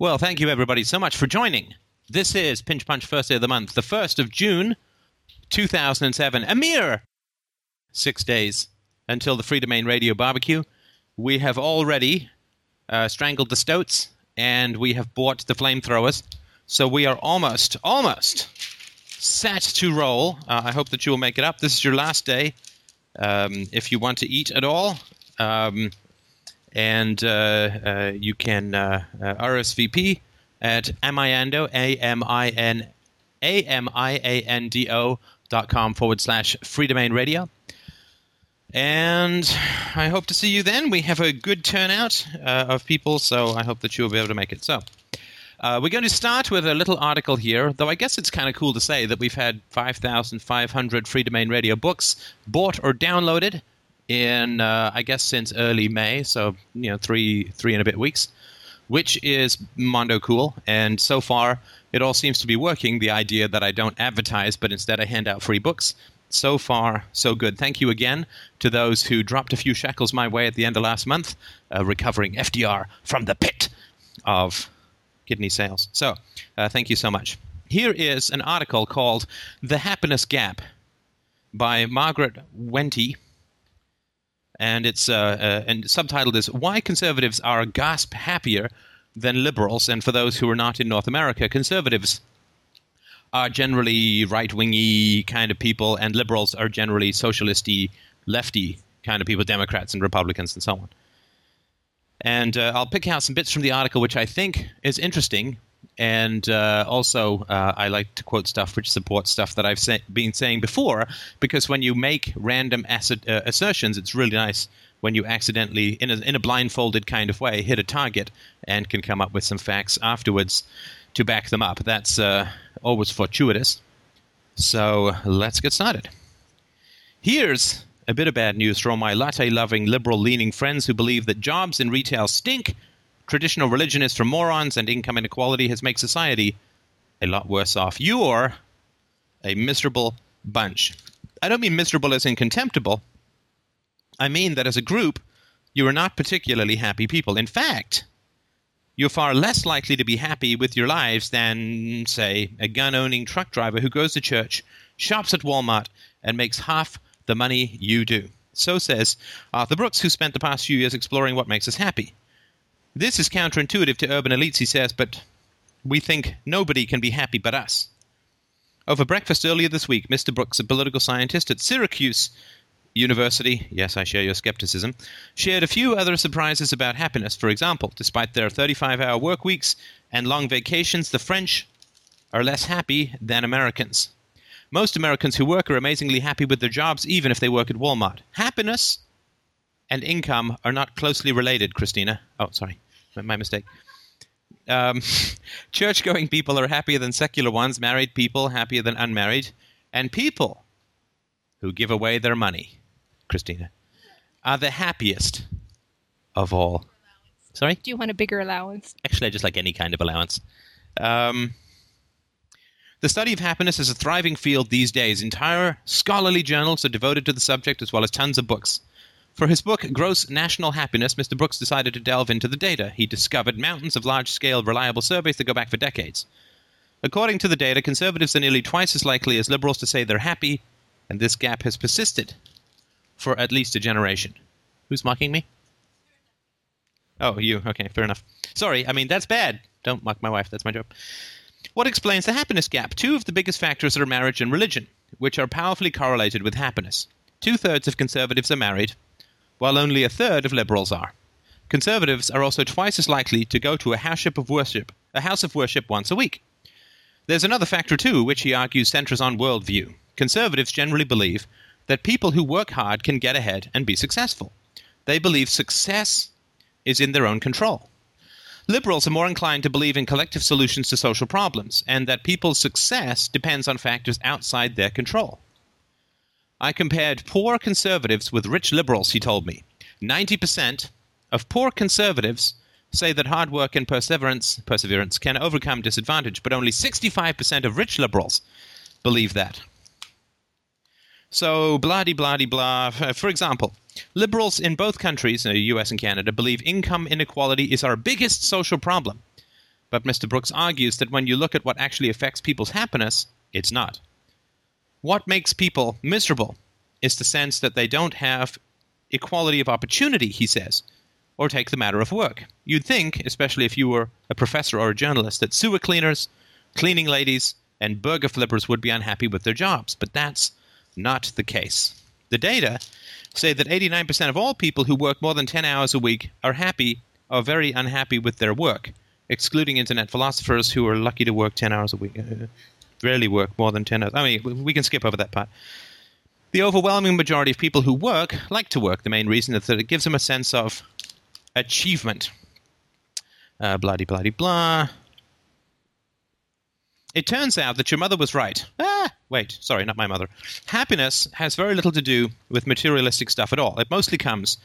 Well, thank you everybody so much for joining. This is Pinch Punch first day of the month, the 1st of June, 2007. A mere six days until the Freedomain Radio barbecue. We have already uh, strangled the stoats and we have bought the flamethrowers. So we are almost, almost set to roll. Uh, I hope that you will make it up. This is your last day. Um, if you want to eat at all, um, and uh, uh, you can uh, RSVP at amiando, A-M-I-N, A-M-I-A-N-D-O dot com forward slash Freedomain Radio. And I hope to see you then. We have a good turnout uh, of people, so I hope that you will be able to make it. So, uh, we're going to start with a little article here, though I guess it's kind of cool to say that we've had 5,500 Freedomain Radio books bought or downloaded in, uh, I guess, since early May, so, you know, three, three and a bit weeks, which is mondo cool. And so far, it all seems to be working. The idea that I don't advertise, but instead I hand out free books so far, so good. Thank you again to those who dropped a few shekels my way at the end of last month, uh, recovering FDR from the pit of kidney sales. So, uh, thank you so much. Here is an article called The Happiness Gap by Margaret Wente. And it's uh, uh, and subtitled is Why Conservatives Are Gasp Happier Than Liberals. And for those who are not in North America, conservatives are generally right wingy kind of people, and liberals are generally socialisty, lefty kind of people, Democrats and Republicans and so on. And uh, I'll pick out some bits from the article which I think is interesting. And uh, also, uh, I like to quote stuff which supports stuff that I've say- been saying before, because when you make random uh, assertions, it's really nice when you accidentally, in a, in a blindfolded kind of way, hit a target and can come up with some facts afterwards to back them up. That's uh, always fortuitous. So let's get started. Here's a bit of bad news from my latte loving, liberal leaning friends who believe that jobs in retail stink, traditional religion is for morons, and income inequality has made society a lot worse off. You're a miserable bunch. I don't mean miserable as in contemptible. I mean that as a group, you are not particularly happy people. In fact, you're far less likely to be happy with your lives than, say, a gun owning truck driver who goes to church, shops at Walmart, and makes half the money you do. So says Arthur Brooks, who spent the past few years exploring what makes us happy. This is counterintuitive to urban elites, he says, but we think nobody can be happy but us. Over breakfast earlier this week, Mr. Brooks, a political scientist at Syracuse University, yes, I share your skepticism, shared a few other surprises about happiness. For example, despite their 35 hour work weeks and long vacations, the French are less happy than Americans. Most Americans who work are amazingly happy with their jobs, even if they work at Walmart. Happiness and income are not closely related, Christina. Oh, sorry, my mistake. Um, Church going people are happier than secular ones, married people happier than unmarried, and people who give away their money, Christina, are the happiest of all. Sorry? Do you want a bigger allowance? Actually, I just like any kind of allowance. Um, the study of happiness is a thriving field these days. Entire scholarly journals are devoted to the subject, as well as tons of books. For his book, Gross National Happiness, Mr. Brooks decided to delve into the data. He discovered mountains of large scale, reliable surveys that go back for decades. According to the data, conservatives are nearly twice as likely as liberals to say they're happy, and this gap has persisted for at least a generation. Who's mocking me? Oh, you. Okay, fair enough. Sorry, I mean, that's bad. Don't mock my wife, that's my job. What explains the happiness gap? Two of the biggest factors are marriage and religion, which are powerfully correlated with happiness. Two thirds of conservatives are married, while only a third of liberals are. Conservatives are also twice as likely to go to a house of worship, a house of worship once a week. There's another factor too, which he argues centers on worldview. Conservatives generally believe that people who work hard can get ahead and be successful. They believe success is in their own control. Liberals are more inclined to believe in collective solutions to social problems, and that people's success depends on factors outside their control. I compared poor conservatives with rich liberals, he told me. 90% of poor conservatives say that hard work and perseverance, perseverance can overcome disadvantage, but only 65% of rich liberals believe that. So, blah blah blah. For example, liberals in both countries, uh, the US and Canada, believe income inequality is our biggest social problem. But Mr. Brooks argues that when you look at what actually affects people's happiness, it's not. What makes people miserable is the sense that they don't have equality of opportunity, he says. Or take the matter of work. You'd think, especially if you were a professor or a journalist, that sewer cleaners, cleaning ladies, and burger flippers would be unhappy with their jobs, but that's not the case. The data say that 89% of all people who work more than 10 hours a week are happy or very unhappy with their work, excluding internet philosophers who are lucky to work 10 hours a week. Uh, Rarely work more than 10 hours. I mean, we can skip over that part. The overwhelming majority of people who work like to work. The main reason is that it gives them a sense of achievement. Uh, blah, blah, blah. It turns out that your mother was right. Ah, wait, sorry, not my mother. Happiness has very little to do with materialistic stuff at all. It mostly comes,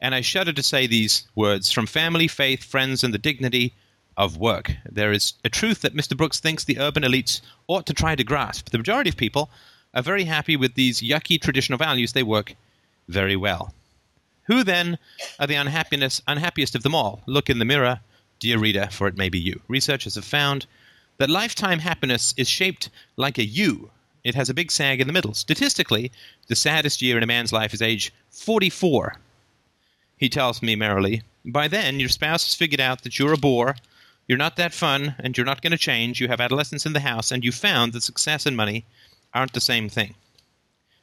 and I shudder to say these words, from family, faith, friends, and the dignity of work. There is a truth that Mr. Brooks thinks the urban elites ought to try to grasp. The majority of people are very happy with these yucky traditional values. They work very well. Who then are the unhappiness, unhappiest of them all? Look in the mirror, dear reader, for it may be you. Researchers have found that lifetime happiness is shaped like a U. It has a big sag in the middle. Statistically, the saddest year in a man's life is age 44. He tells me merrily, By then, your spouse has figured out that you're a bore you're not that fun, and you're not going to change. You have adolescents in the house, and you found that success and money aren't the same thing.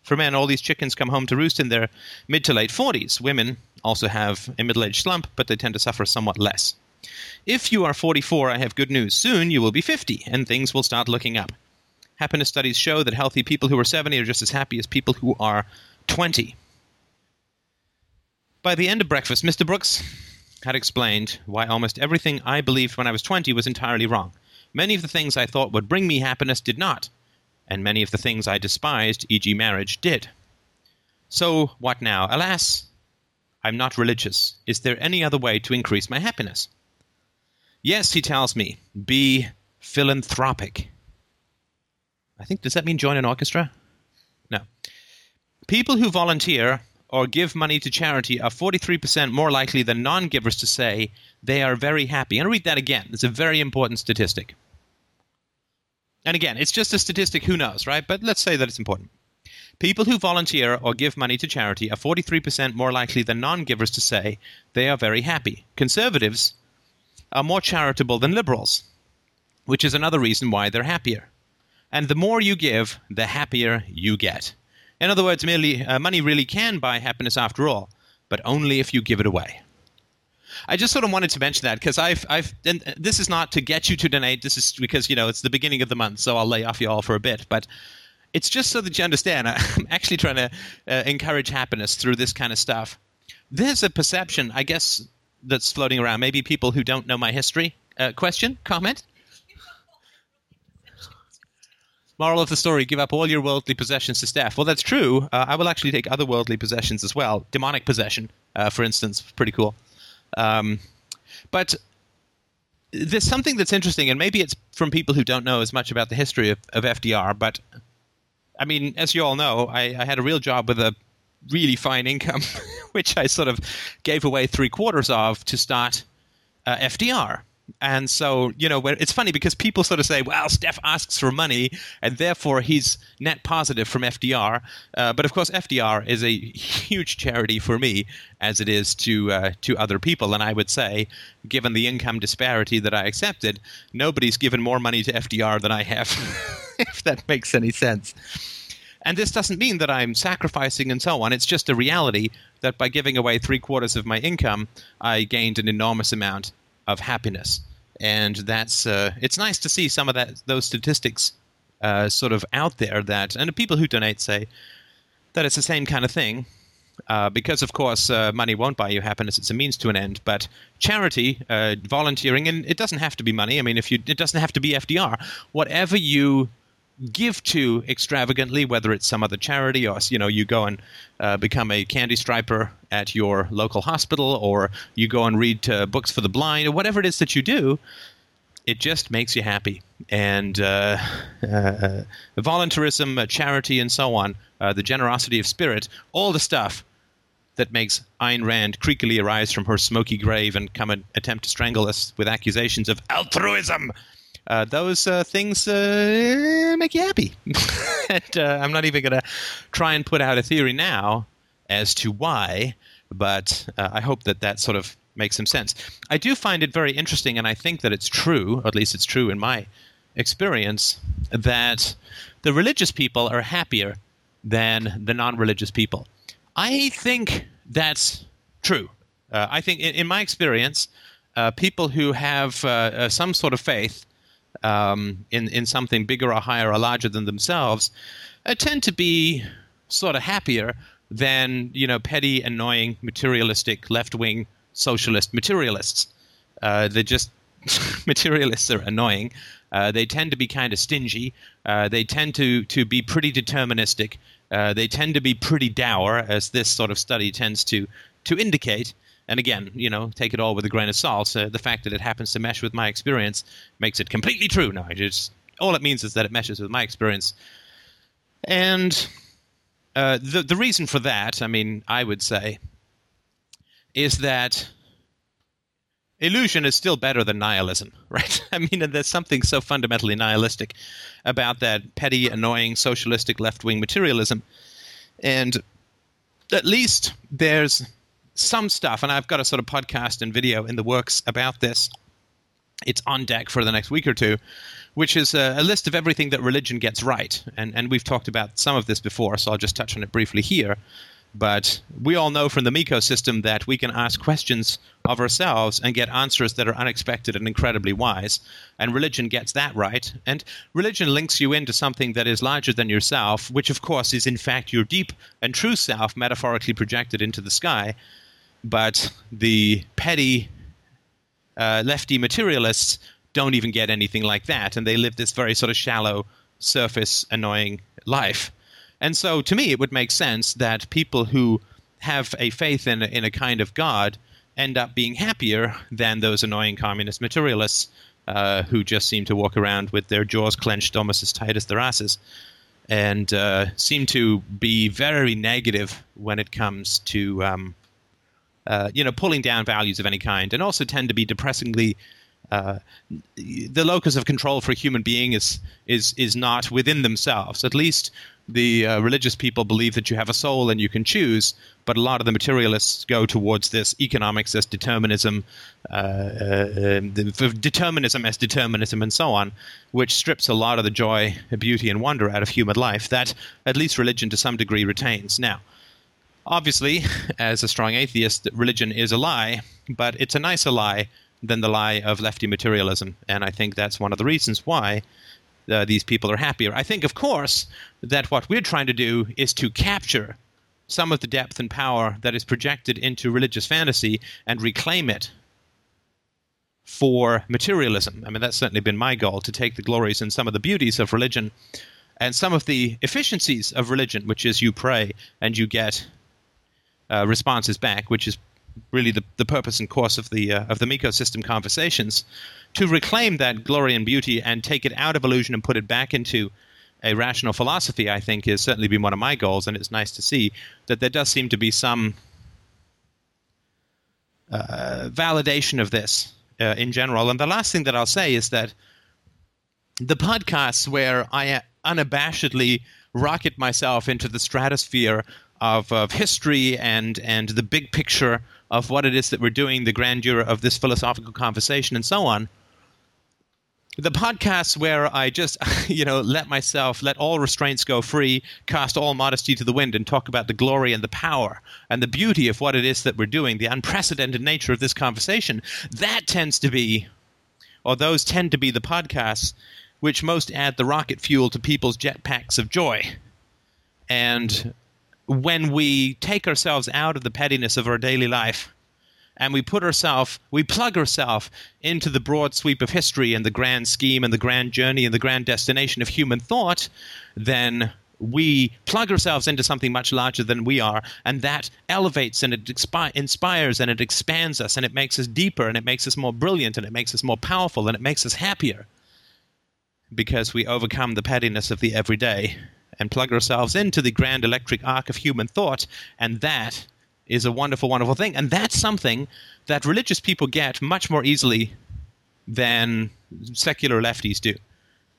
For men, all these chickens come home to roost in their mid to late 40s. Women also have a middle aged slump, but they tend to suffer somewhat less. If you are 44, I have good news. Soon you will be 50, and things will start looking up. Happiness studies show that healthy people who are 70 are just as happy as people who are 20. By the end of breakfast, Mr. Brooks had explained why almost everything I believed when I was 20 was entirely wrong. Many of the things I thought would bring me happiness did not, and many of the things I despised, e.g., marriage, did. So, what now? Alas, I'm not religious. Is there any other way to increase my happiness? Yes, he tells me, be philanthropic. I think, does that mean join an orchestra? No. People who volunteer or give money to charity are 43% more likely than non givers to say they are very happy. And I'll read that again. It's a very important statistic. And again, it's just a statistic, who knows, right? But let's say that it's important. People who volunteer or give money to charity are 43% more likely than non givers to say they are very happy. Conservatives are more charitable than liberals, which is another reason why they're happier. And the more you give, the happier you get. In other words, merely, uh, money really can buy happiness after all, but only if you give it away. I just sort of wanted to mention that because I've, I've, and this is not to get you to donate. This is because you know it's the beginning of the month, so I'll lay off you all for a bit. But it's just so that you understand. I'm actually trying to uh, encourage happiness through this kind of stuff. There's a perception, I guess, that's floating around. Maybe people who don't know my history. Uh, question, comment. Moral of the story: Give up all your worldly possessions to Steph. Well, that's true. Uh, I will actually take other worldly possessions as well. Demonic possession, uh, for instance, pretty cool. Um, but there's something that's interesting, and maybe it's from people who don't know as much about the history of, of FDR. But I mean, as you all know, I, I had a real job with a really fine income, which I sort of gave away three quarters of to start uh, FDR. And so, you know, it's funny because people sort of say, well, Steph asks for money, and therefore he's net positive from FDR. Uh, but of course, FDR is a huge charity for me, as it is to, uh, to other people. And I would say, given the income disparity that I accepted, nobody's given more money to FDR than I have, if that makes any sense. And this doesn't mean that I'm sacrificing and so on. It's just a reality that by giving away three quarters of my income, I gained an enormous amount of happiness, and that's uh, it's nice to see some of that those statistics uh, sort of out there. That and the people who donate say that it's the same kind of thing. Uh, because of course uh, money won't buy you happiness; it's a means to an end. But charity, uh, volunteering, and it doesn't have to be money. I mean, if you, it doesn't have to be FDR. Whatever you give to extravagantly, whether it's some other charity or you know you go and uh, become a candy striper at your local hospital, or you go and read uh, books for the blind, or whatever it is that you do, it just makes you happy. And uh, uh voluntarism, uh, charity, and so on, uh, the generosity of spirit, all the stuff that makes Ayn Rand creakily arise from her smoky grave and come and attempt to strangle us with accusations of altruism. Uh, those uh, things uh, make you happy. and uh, I'm not even going to try and put out a theory now as to why, but uh, I hope that that sort of makes some sense. I do find it very interesting, and I think that it's true, at least it's true in my experience, that the religious people are happier than the non religious people. I think that's true. Uh, I think, in, in my experience, uh, people who have uh some sort of faith um, in in something bigger or higher or larger than themselves uh, tend to be sort of happier than you know petty, annoying, materialistic, left wing socialist materialists. Uh, they're just materialists are annoying. Uh, they tend to be kind of stingy. Uh, they tend to, to be pretty deterministic. Uh, they tend to be pretty dour, as this sort of study tends to, to indicate. And again, you know, take it all with a grain of salt. Uh, the fact that it happens to mesh with my experience makes it completely true. No, I just all it means is that it meshes with my experience. And uh, the the reason for that, I mean, I would say, is that illusion is still better than nihilism, right? I mean, there's something so fundamentally nihilistic about that petty, annoying, socialistic left wing materialism. And at least there's some stuff, and I've got a sort of podcast and video in the works about this. It's on deck for the next week or two, which is a, a list of everything that religion gets right. And, and we've talked about some of this before, so I'll just touch on it briefly here. But we all know from the Miko system that we can ask questions of ourselves and get answers that are unexpected and incredibly wise. And religion gets that right. And religion links you into something that is larger than yourself, which, of course, is in fact your deep and true self metaphorically projected into the sky. But the petty, uh, lefty materialists don't even get anything like that. And they live this very sort of shallow, surface, annoying life. And so, to me, it would make sense that people who have a faith in a, in a kind of God end up being happier than those annoying communist materialists uh, who just seem to walk around with their jaws clenched almost as tight as their asses and uh, seem to be very negative when it comes to um, uh, you know pulling down values of any kind and also tend to be depressingly uh, the locus of control for a human being is is is not within themselves. At least the uh, religious people believe that you have a soul and you can choose, but a lot of the materialists go towards this economics as determinism, uh, uh, determinism as determinism, and so on, which strips a lot of the joy, beauty, and wonder out of human life that at least religion to some degree retains. Now, obviously, as a strong atheist, religion is a lie, but it's a nicer lie than the lie of lefty materialism, and I think that's one of the reasons why uh, these people are happier. I think, of course, that what we're trying to do is to capture some of the depth and power that is projected into religious fantasy and reclaim it for materialism. I mean, that's certainly been my goal to take the glories and some of the beauties of religion and some of the efficiencies of religion, which is you pray and you get uh, responses back, which is really the, the purpose and course of the uh, of the Miko system conversations, to reclaim that glory and beauty and take it out of illusion and put it back into a rational philosophy, I think, has certainly been one of my goals, and it's nice to see that there does seem to be some uh, validation of this uh, in general. And the last thing that I'll say is that the podcasts where I unabashedly rocket myself into the stratosphere of, of history and, and the big picture of what it is that we're doing, the grandeur of this philosophical conversation, and so on. The podcasts where I just, you know, let myself, let all restraints go free, cast all modesty to the wind, and talk about the glory and the power and the beauty of what it is that we're doing, the unprecedented nature of this conversation, that tends to be, or those tend to be the podcasts which most add the rocket fuel to people's jetpacks of joy. And when we take ourselves out of the pettiness of our daily life and we put ourselves, we plug ourselves into the broad sweep of history and the grand scheme and the grand journey and the grand destination of human thought, then we plug ourselves into something much larger than we are, and that elevates and it expi- inspires and it expands us and it makes us deeper and it makes us more brilliant and it makes us more powerful and it makes us happier because we overcome the pettiness of the everyday and plug ourselves into the grand electric arc of human thought, and that is a wonderful, wonderful thing. And that's something that religious people get much more easily than secular lefties do.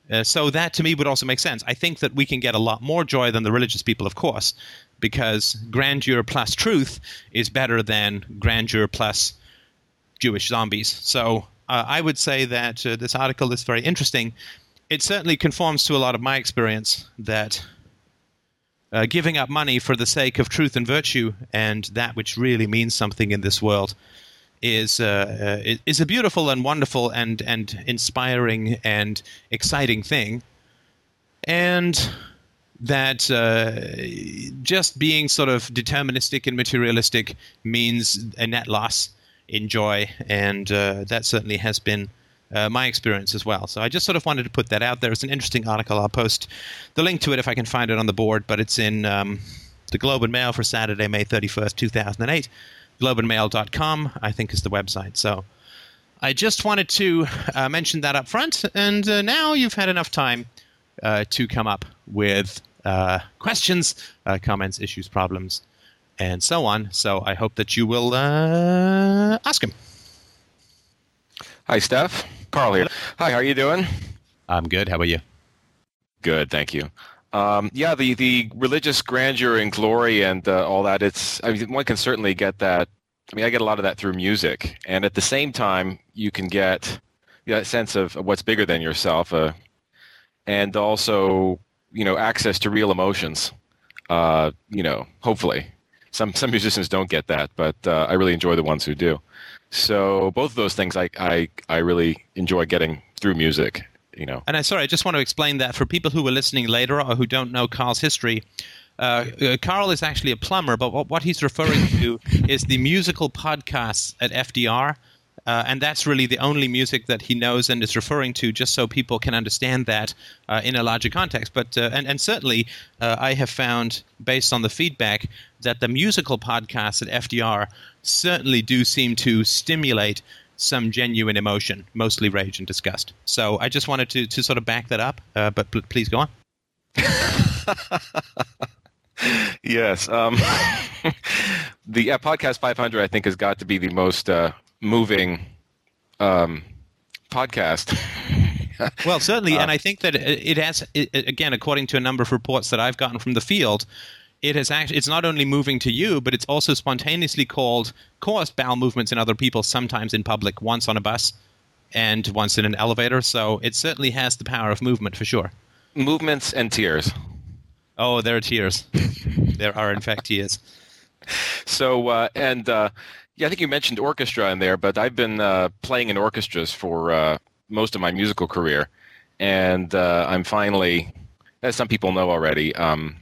Uh, so that to me would also make sense. I think that we can get a lot more joy than the religious people, of course, because grandeur plus truth is better than grandeur plus Jewish zombies. So uh, I would say that uh, this article is very interesting. It certainly conforms to a lot of my experience that uh, giving up money for the sake of truth and virtue and that which really means something in this world is uh, uh is a beautiful and wonderful and and inspiring and exciting thing, and that uh, just being sort of deterministic and materialistic means a net loss in joy, and uh, that certainly has been. Uh, my experience as well. So I just sort of wanted to put that out there. It's an interesting article. I'll post the link to it if I can find it on the board, but it's in um, the Globe and Mail for Saturday, May 31st, 2008 globeandmail.com, I think is the website. So I just wanted to uh, mention that up front, and uh, now you've had enough time uh, to come up with uh, questions, uh, comments, issues, problems, and so on. So I hope that you will ask them. Hi, Steph. Carl here. Hi, how are you doing? I'm good. How about you? Good, thank you. Um, yeah, the, the religious grandeur and glory and uh, all that. It's I mean, one can certainly get that. I mean, I get a lot of that through music, and at the same time, you can get you know, that sense of what's bigger than yourself, uh, and also you know access to real emotions. Uh, you know, hopefully, some some musicians don't get that, but uh, I really enjoy the ones who do. So both of those things, I I, I really enjoy getting through music you know. And I sorry, I just want to explain that for people who are listening later or who don't know Carl's history. Uh, uh, Carl is actually a plumber, but what, what he's referring to is the musical podcasts at FDR. Uh, and that's really the only music that he knows and is referring to, just so people can understand that uh, in a larger context. But uh, and and certainly, uh, I have found, based on the feedback, that the musical podcasts at FDR certainly do seem to stimulate some genuine emotion, mostly rage and disgust. So I just wanted to, to sort of back that up, uh, but pl- please go on. yes. Um, the uh, podcast 500, I think, has got to be the most uh, moving um, podcast. well, certainly, and uh, I think that it has, it, again, according to a number of reports that I've gotten from the field, it has actually it's not only moving to you, but it's also spontaneously called caused bowel movements in other people, sometimes in public, once on a bus and once in an elevator. So it certainly has the power of movement for sure. Movements and tears. Oh, there are tears. there are in fact tears. So uh, and uh, yeah, I think you mentioned orchestra in there, but I've been uh, playing in orchestras for uh, most of my musical career, and uh, I'm finally, as some people know already, um,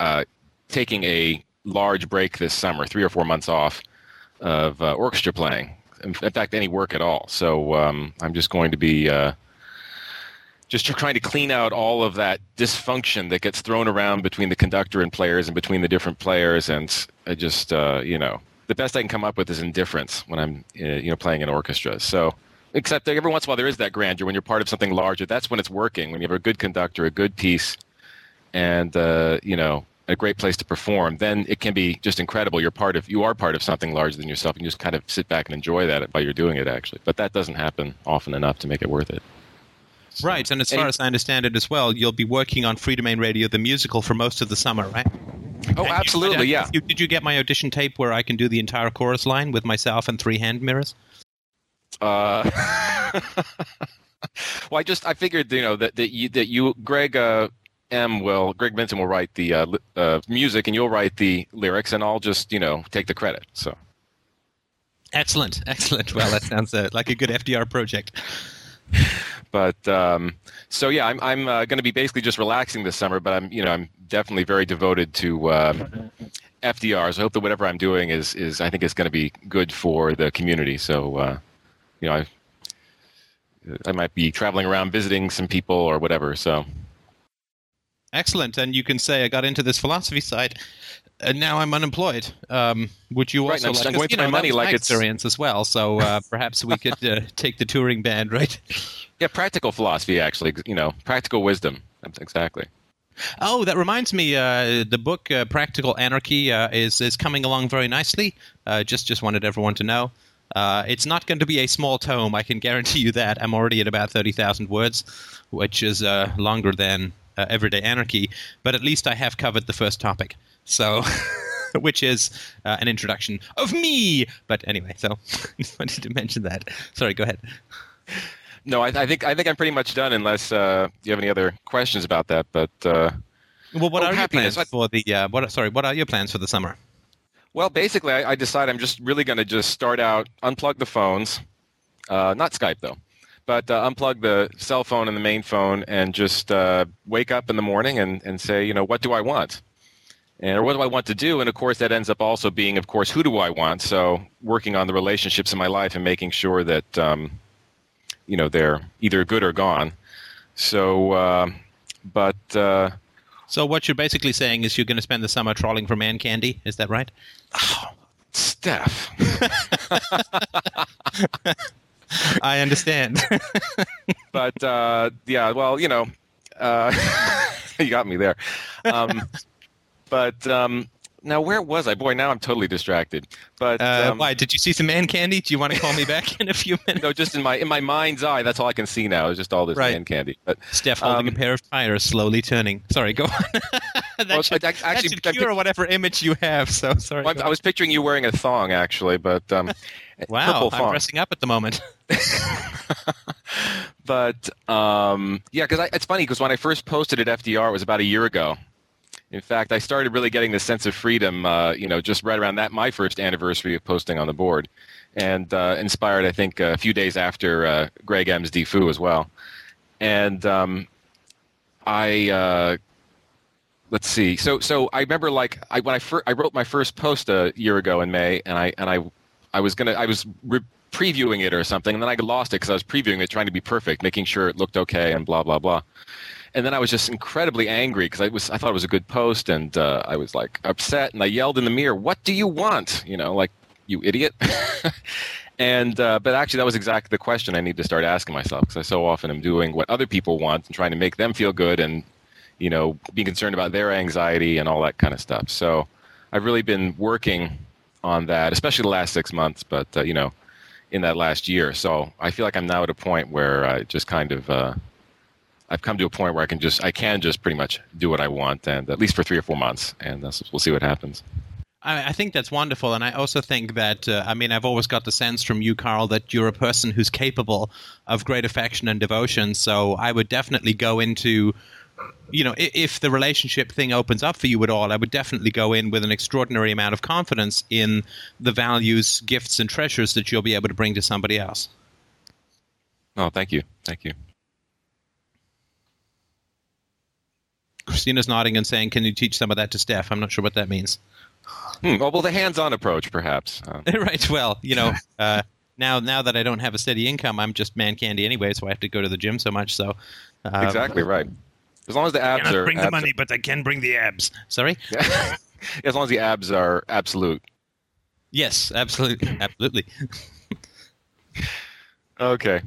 uh, taking a large break this summer, three or four months off of uh, orchestra playing. In, fact, any work at all. So um, I'm just going to be uh, just trying to clean out all of that dysfunction that gets thrown around between the conductor and players and between the different players. And I just, uh, you know, the best I can come up with is indifference when I'm, uh, you know, playing in orchestra. So except every once in a while there is that grandeur when you're part of something larger. That's when it's working. When you have a good conductor, a good piece, and uh, you know a great place to perform, then it can be just incredible. You're part of you are part of something larger than yourself, and you just kind of sit back and enjoy that while you're doing it. Actually, but that doesn't happen often enough to make it worth it. So, right, and as far as I understand it as well, you'll be working on Freedomain Radio, the musical, for most of the summer, right? Oh, absolutely, you, yeah. You, did you get my audition tape where I can do the entire chorus line with myself and three hand mirrors? Uh, well, I just I figured you know that that you that you Greg uh, M will Greg Vinson will write the uh, uh, music and you'll write the lyrics, and I'll just you know take the credit. So excellent, excellent. Well, that sounds uh, like a good FDR project. but um, so yeah, I'm I'm uh, going to be basically just relaxing this summer, but I'm you know I'm definitely very devoted to FDR. So I hope that whatever I'm doing is is I think is going to be good for the community. So uh, you know I I might be traveling around visiting some people or whatever. So excellent. And you can say I got into this philosophy side, and now I'm unemployed. Um, would you also right, like? going you know, money like experience as well. So uh, perhaps we could uh, take the touring band, right? Yeah, practical philosophy. Actually, you know, practical wisdom. Exactly. Oh, that reminds me. Uh, the book uh, Practical Anarchy uh, is is coming along very nicely. Uh, just just wanted everyone to know. Uh, it's not going to be a small tome. I can guarantee you that. I'm already at about thirty thousand words, which is uh, longer than Everyday Anarchy. But at least I have covered the first topic. So. which is an introduction of me. But anyway, so just wanted to mention that. Sorry, go ahead. No, I, I, think I think I'm pretty much done unless uh, you have any other questions about that. But uh, well, what oh, are your plans for the? Uh, what sorry, what are your plans for the summer? Well, basically, I, I decide I'm just really going to just start out, unplug the phones, uh, not Skype though, but uh, unplug the cell phone and the main phone, and just uh, wake up in the morning and, and say, you know, what do I want? and or what do I want to do? And of course, that ends up also being, of course, who do I want? So working on the relationships in my life and making sure that um, you know they're either good or gone. So, uh, but uh, so what you're basically saying is you're going to spend the summer trawling for man candy. Is that right? Oh, Steph. I understand. but uh, yeah, well, you know, uh, you got me there. Um, but um, now where was I? Boy, now I'm totally distracted. But uh, um, why? Did you see some man candy? Do you want to call me back in a few minutes? no, just in my in my mind's eye, that's all I can see now is just all this right. man candy. But Steph holding um, a pair of tires, slowly turning. Sorry, go on. that, well, should, actually, that should cure whatever image you have. So sorry. Well, I was picturing you wearing a thong, actually, but um, wow, I'm dressing up at the moment. but um, yeah, because it's funny because when I first posted at FDR, it was about a year ago, in fact, I started really getting the sense of freedom, uh, you know, just right around that my first anniversary of posting on the board, and uh, inspired, I think, a few days after uh, Greg M's deFOO as well. And um, I uh, let's see. So so I remember like I when I fir- I wrote my first post a year ago in May, and I and I I was gonna I was re- previewing it or something, and then I lost it because I was previewing it, trying to be perfect, making sure it looked okay, and blah blah blah and then I was just incredibly angry because I was I thought it was a good post, and uh, I was like upset, and I yelled in the mirror, "What do you want?" You know, like you idiot. and uh, but actually, that was exactly the question I need to start asking myself because I so often am doing what other people want and trying to make them feel good, and you know, being concerned about their anxiety and all that kind of stuff. So I've really been working on that, especially the last six months, but uh, you know, in that last year. So I feel like I'm now at a point where I just kind of uh, I've come to a point where I can just I can just pretty much do what I want, and at least for three or four months, and we'll see what happens. I, I think that's wonderful, and I also think that uh, I mean I've always got the sense from you, Carl, that you're a person who's capable of great affection and devotion. So I would definitely go into you know, if the relationship thing opens up for you at all, I would definitely go in with an extraordinary amount of confidence in the values, gifts, and treasures that you'll be able to bring to somebody else. Oh, thank you. Thank you. Christina's nodding and saying, "Can you teach some of that to Steph?" I'm not sure what that means. Hmm, well, well, the hands-on approach, perhaps. Uh. right. Well, you know, uh, now now that I don't have a steady income, I'm just man candy anyway, so I have to go to the gym so much. So um, exactly right. As long as the abs I are bring abs the money, but I can bring the abs. Sorry. Yeah. as long as the abs are absolute. Yes, absolutely, absolutely. okay.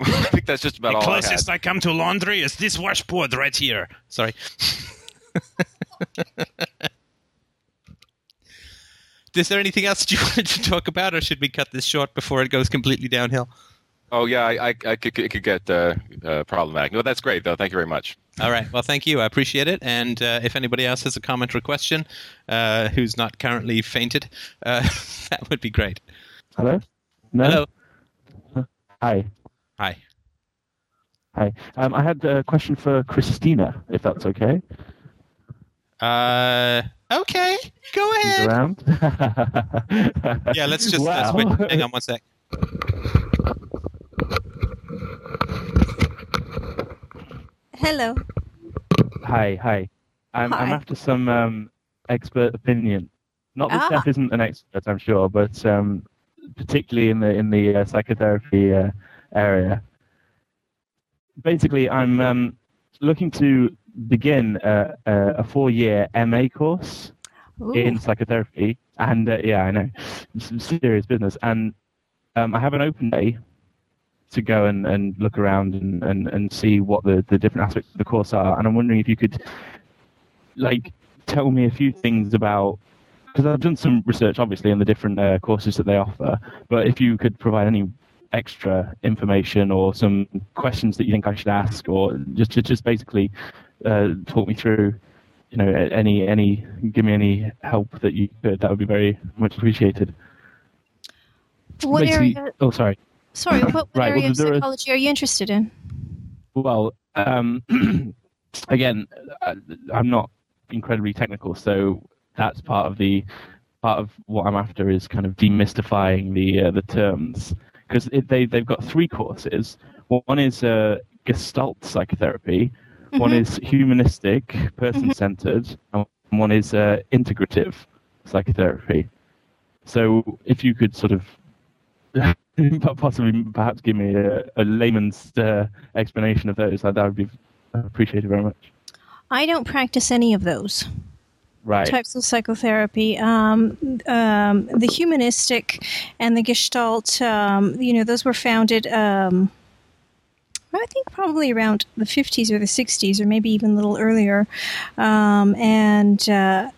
I think that's just about the all. The closest I, I, come to laundry is this washboard right here. Sorry. is there anything else that you wanted to talk about, or should we cut this short before it goes completely downhill? Oh yeah, I, I, I could, it could get uh, uh, problematic. No, that's great though. Thank you very much. All right. Well, thank you. I appreciate it. And uh, if anybody else has a comment or question, uh, who's not currently fainted, uh, that would be great. Hello. No? Hello. Hi. Hi. Hi. Um, I had a question for Christina, if that's okay. Uh, okay. Go ahead. around? yeah, let's just wow. switch. Hang on one sec. Hello. Hi, hi. I'm, hi. I'm after some um, expert opinion. Not that ah. Steph isn't an expert, I'm sure, but um, particularly in the in the uh, psychotherapy uh, area. Basically, I'm um, looking to begin a, a four-year MA course Ooh. in psychotherapy, and uh, yeah, I know, some serious business. And um, I have an open day to go and, and look around and, and, and see what the, the different aspects of the course are. And I'm wondering if you could like tell me a few things about because I've done some research, obviously, on the different uh, courses that they offer. But if you could provide any extra information or some questions that you think I should ask, or just just, just basically uh, talk me through, you know, any any give me any help that you could, that would be very much appreciated. What area? Oh, sorry. Sorry, what, what right, area well, of psychology are you interested in? Well, um, again, uh, I'm not incredibly technical, so that's part of the part of what I'm after is kind of demystifying the uh, the terms because they they've got three courses. One is uh, Gestalt psychotherapy, mm-hmm. one is humanistic, person centered, mm-hmm. and one is uh, integrative psychotherapy. So if you could sort of possibly perhaps give me a, a layman's uh, explanation of those, that would be appreciated very much. I don't practice any of those right. types of psychotherapy. Um, um, the humanistic and the Gestalt, um, you know, those were founded. Um, I think probably around the 50s or the 60s, or maybe even a little earlier. Um, and uh,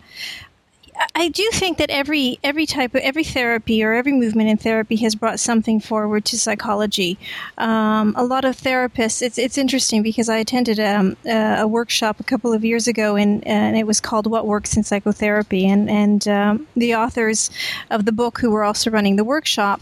I do think that every every type of every therapy or every movement in therapy has brought something forward to psychology. Um, a lot of therapists. It's it's interesting because I attended um, a, a, workshop a couple of years ago, and, and it was called "What Works in Psychotherapy," and and um, the authors of the book who were also running the workshop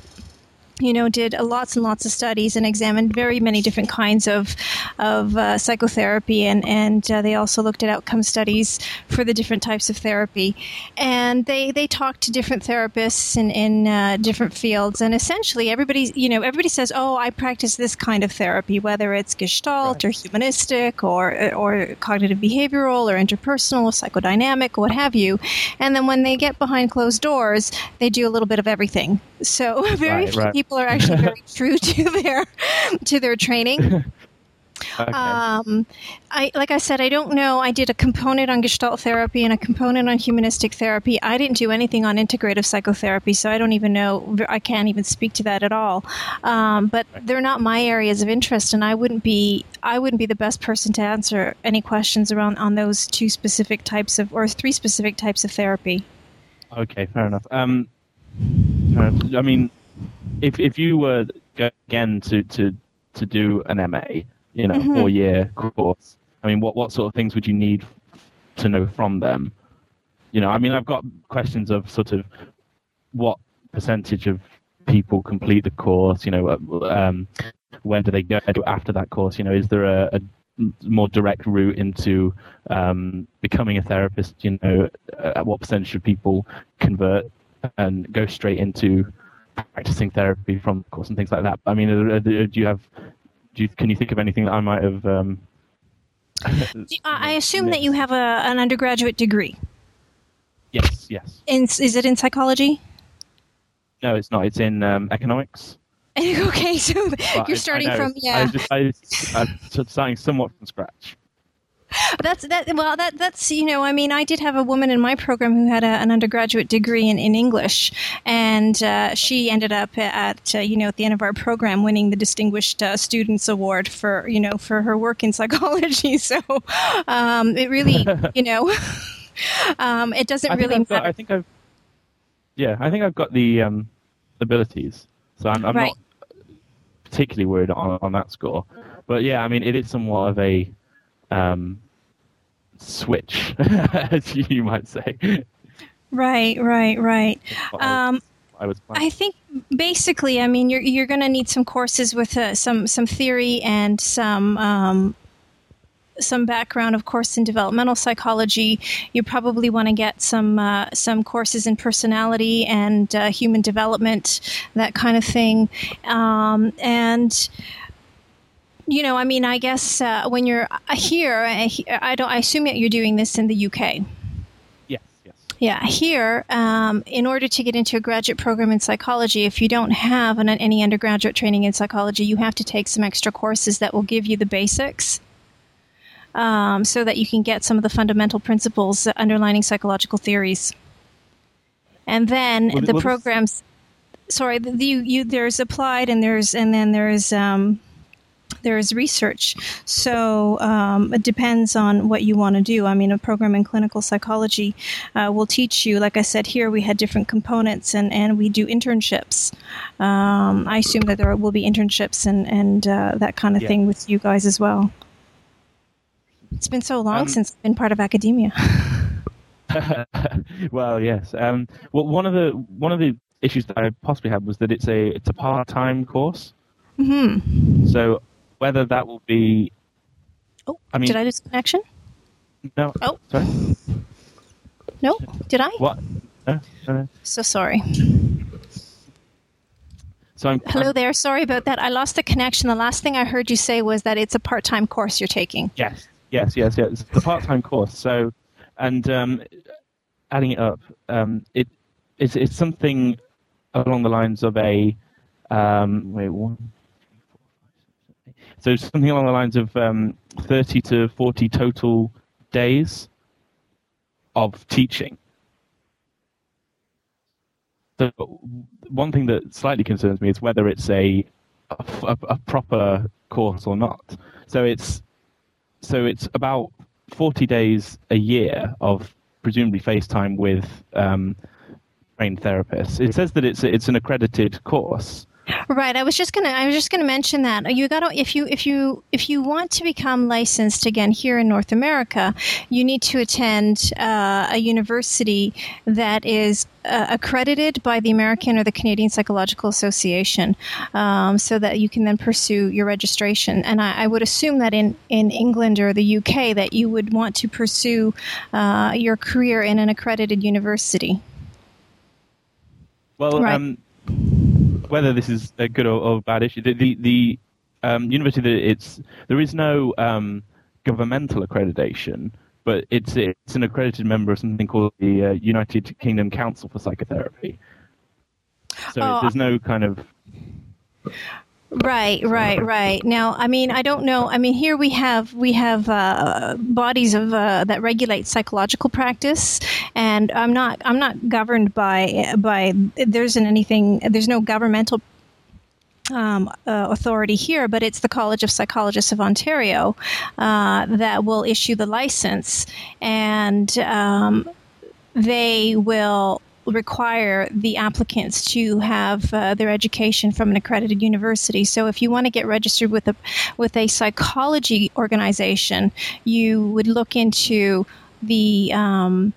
you know, did lots and lots of studies and examined very many different kinds of of uh, psychotherapy, and and uh, they also looked at outcome studies for the different types of therapy, and they they talked to different therapists in in uh, different fields, and essentially everybody you know everybody says, oh, I practice this kind of therapy, whether it's Gestalt right. or humanistic or or cognitive behavioral or interpersonal, or psychodynamic, what have you, and then when they get behind closed doors, they do a little bit of everything. So very right, few right. people are actually very true to their to their training. Okay. Um, I like I said, I don't know. I did a component on Gestalt therapy and a component on humanistic therapy. I didn't do anything on integrative psychotherapy, so I don't even know. I can't even speak to that at all. Um, but they're not my areas of interest, and I wouldn't be I wouldn't be the best person to answer any questions around on those two specific types of or three specific types of therapy. Okay, fair enough. Um, I mean, if if you were again to to to do an MA, you know, mm-hmm. four year course, I mean, what what sort of things would you need to know from them? You know, I mean, I've got questions of sort of what percentage of people complete the course. You know, uh, um, when do they go after that course? You know, is there a, a more direct route into um, becoming a therapist? You know, at what percentage of people convert and go straight into practicing therapy from the course and things like that. I mean, do you have? Do you, can you think of anything that I might have? Um, I assume that you have a, an undergraduate degree. Yes. Yes. In, is it in psychology? No, it's not. It's in um, economics. okay, so well, you're starting I, I from yeah. I just, I, I'm starting somewhat from scratch that's that. Well, that that's you know, I mean, I did have a woman in my program who had a, an undergraduate degree in, in English, and uh, she ended up at uh, you know at the end of our program winning the Distinguished uh, Students Award for you know for her work in psychology. So um, it really you know um, it doesn't I really. Got, I think I've yeah, I think I've got the um, abilities, so I'm, I'm right. not particularly worried on on that score. But yeah, I mean, it is somewhat of a um, switch, as you might say. Right, right, right. Um, I, was I think basically, I mean, you're you're going to need some courses with uh, some some theory and some um, some background, of course, in developmental psychology. You probably want to get some uh, some courses in personality and uh, human development, that kind of thing, um, and you know, I mean, I guess uh, when you're here, I don't. I assume that you're doing this in the UK. Yes. Yes. Yeah, here, um, in order to get into a graduate program in psychology, if you don't have an, any undergraduate training in psychology, you have to take some extra courses that will give you the basics. Um, so that you can get some of the fundamental principles underlining psychological theories. And then well, the programs, sorry, the, you, you, there's applied and there's and then there's um, there is research. So um, it depends on what you want to do. I mean, a program in clinical psychology uh, will teach you, like I said here, we had different components and, and we do internships. Um, I assume that there will be internships and, and uh, that kind of yeah. thing with you guys as well. It's been so long um, since I've been part of academia. well, yes. Um, well, one of the one of the issues that I possibly had was that it's a it's a part time course. Mm-hmm. So whether that will be. Oh, I mean, did I lose connection? No. Oh, sorry. No, did I? What? No, no, So sorry. So I'm, Hello I'm, there. Sorry about that. I lost the connection. The last thing I heard you say was that it's a part-time course you're taking. Yes, yes, yes, yes. It's a part-time course. So, and um, adding it up, um, it it's, it's something along the lines of a um, wait one so something along the lines of um, 30 to 40 total days of teaching. So one thing that slightly concerns me is whether it's a, a, a proper course or not. So it's so it's about 40 days a year of presumably face time with um, trained therapists. It says that it's it's an accredited course, Right. I was just gonna. I was just gonna mention that you got to if you if you if you want to become licensed again here in North America, you need to attend uh, a university that is uh, accredited by the American or the Canadian Psychological Association, um, so that you can then pursue your registration. And I, I, would assume that in in England or the UK that you would want to pursue uh, your career in an accredited university. Well, right. um, whether this is a good or, or bad issue, the the, the um, university it's there is no um, governmental accreditation, but it's it's an accredited member of something called the uh, United Kingdom Council for Psychotherapy. So oh, there's no kind of Right, right, right. Now, I mean, I don't know. I mean, here we have we have uh, bodies of uh, that regulate psychological practice, and I'm not I'm not governed by by there isn't anything. There's no governmental um, uh, authority here, but it's the College of Psychologists of Ontario uh, that will issue the license, and um, they will require the applicants to have uh, their education from an accredited university. So if you want to get registered with a with a psychology organization, you would look into the um,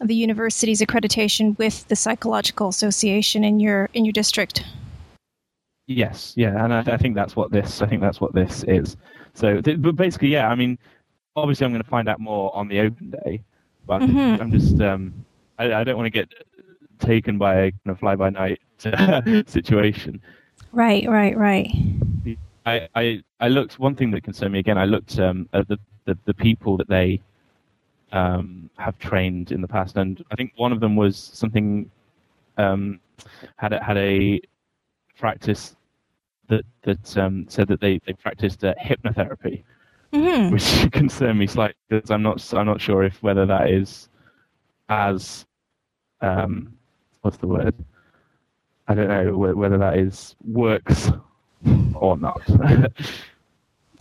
the university's accreditation with the psychological association in your in your district. Yes, yeah, and I, I think that's what this I think that's what this is. So, th- but basically, yeah, I mean, obviously, I'm going to find out more on the open day, but mm-hmm. I'm just um, I, I don't want to get taken by a kind of fly by night situation. Right, right, right. I, I, I looked. One thing that concerned me again. I looked um, at the, the, the people that they um, have trained in the past, and I think one of them was something um, had a, had a practice that that um, said that they they practiced uh, hypnotherapy, mm-hmm. which concerned me slightly because I'm not I'm not sure if whether that is as um, what's the word? I don't know whether that is works or not.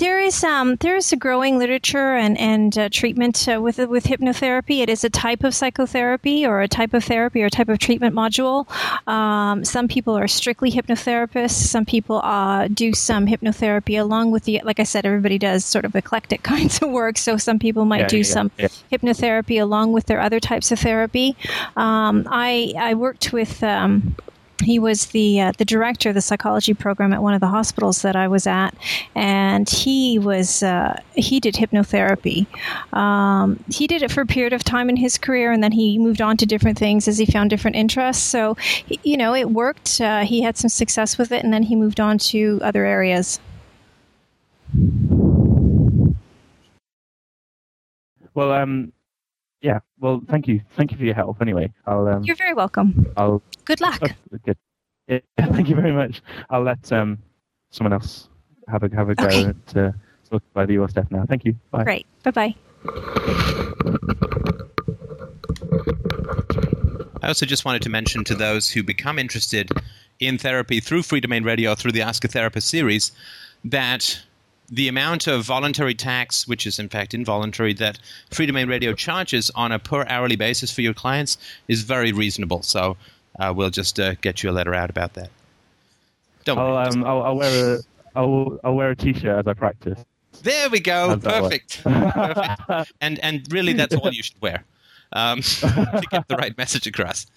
There is um, there is a growing literature and and uh, treatment uh, with with hypnotherapy. It is a type of psychotherapy or a type of therapy or a type of treatment module. Um, some people are strictly hypnotherapists. Some people uh, do some hypnotherapy along with the like I said, everybody does sort of eclectic kinds of work. So some people might yeah, do yeah, some yeah. hypnotherapy along with their other types of therapy. Um, I I worked with. Um, he was the uh, the director of the psychology program at one of the hospitals that I was at, and he was uh, he did hypnotherapy. Um, he did it for a period of time in his career, and then he moved on to different things as he found different interests. So, you know, it worked. Uh, he had some success with it, and then he moved on to other areas. Well, um, yeah. Well, thank you. Thank you for your help. Anyway, I'll. Um, You're very welcome. I'll. Good luck. Oh, good. Yeah, thank you very much. I'll let um, someone else have a have a go okay. at uh, talk about your stuff now. Thank you. Bye. Great. Bye bye. I also just wanted to mention to those who become interested in therapy through Freedomain Radio through the Ask a Therapist series that the amount of voluntary tax, which is in fact involuntary, that Freedomain Radio charges on a per hourly basis for your clients is very reasonable. So uh, we'll just uh, get you a letter out about that. Don't I'll, um, I'll, I'll, wear a I'll, I'll wear a t-shirt as I practice. There we go. Perfect. Perfect. And and really, that's all you should wear um, to get the right message across.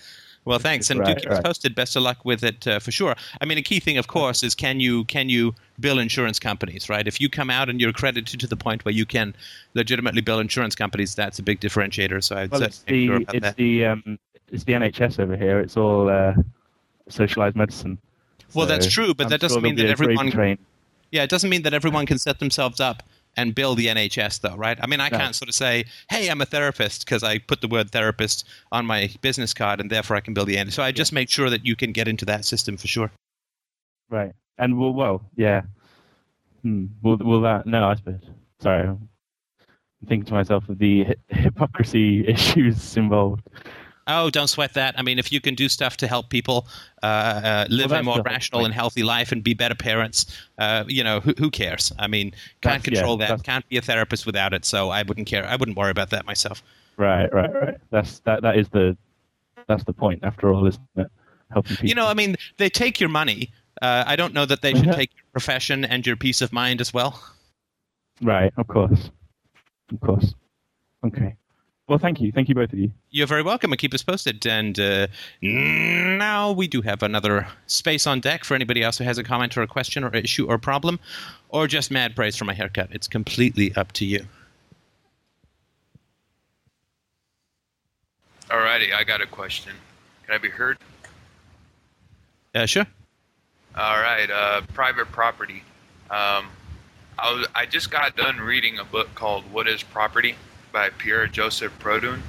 Well, thanks, and right, do keep right. us posted. Best of luck with it uh, for sure. I mean, a key thing, of course, is can you can you bill insurance companies, right? If you come out and you're accredited to the point where you can legitimately bill insurance companies, that's a big differentiator. So I'd well, it's the sure it's that. the um, it's the NHS over here. It's all uh, socialized medicine. Well, so that's true, but I'm that doesn't sure mean that everyone. Train. Yeah, it doesn't mean that everyone can set themselves up and bill the NHS, though, right? I mean, I can't sort of say, "Hey, I'm a therapist" because I put the word "therapist" on my business card, and therefore I can bill the NHS. So I just yeah. make sure that you can get into that system for sure. Right, and well, well, yeah. Hmm. Will will that? No, I suppose. Sorry, I'm thinking to myself of the hypocrisy issues involved. Oh, don't sweat that. I mean, if you can do stuff to help people uh, uh, live well, a more rational and healthy life and be better parents, uh, you know, who, who, cares? I mean, can't that's, control yeah, that. Can't be a therapist without it. So I wouldn't care. I wouldn't worry about that myself. Right, right, right. That's that. That is the that's the point. After all, isn't it? Helping people. You know, I mean, they take your money. Uh, I don't know that they should take your profession and your peace of mind as well. Right. Of course. Of course. Okay. Well, thank you. Thank you, both of you. You're very welcome and keep us posted. And uh, now we do have another space on deck for anybody else who has a comment or a question or issue or problem or just mad praise for my haircut. It's completely up to you. Alrighty, I got a question. Can I be heard? Uh, sure. All right, uh, private property. Um, I, was, I just got done reading a book called What is Property? By Pierre Joseph Proudhon.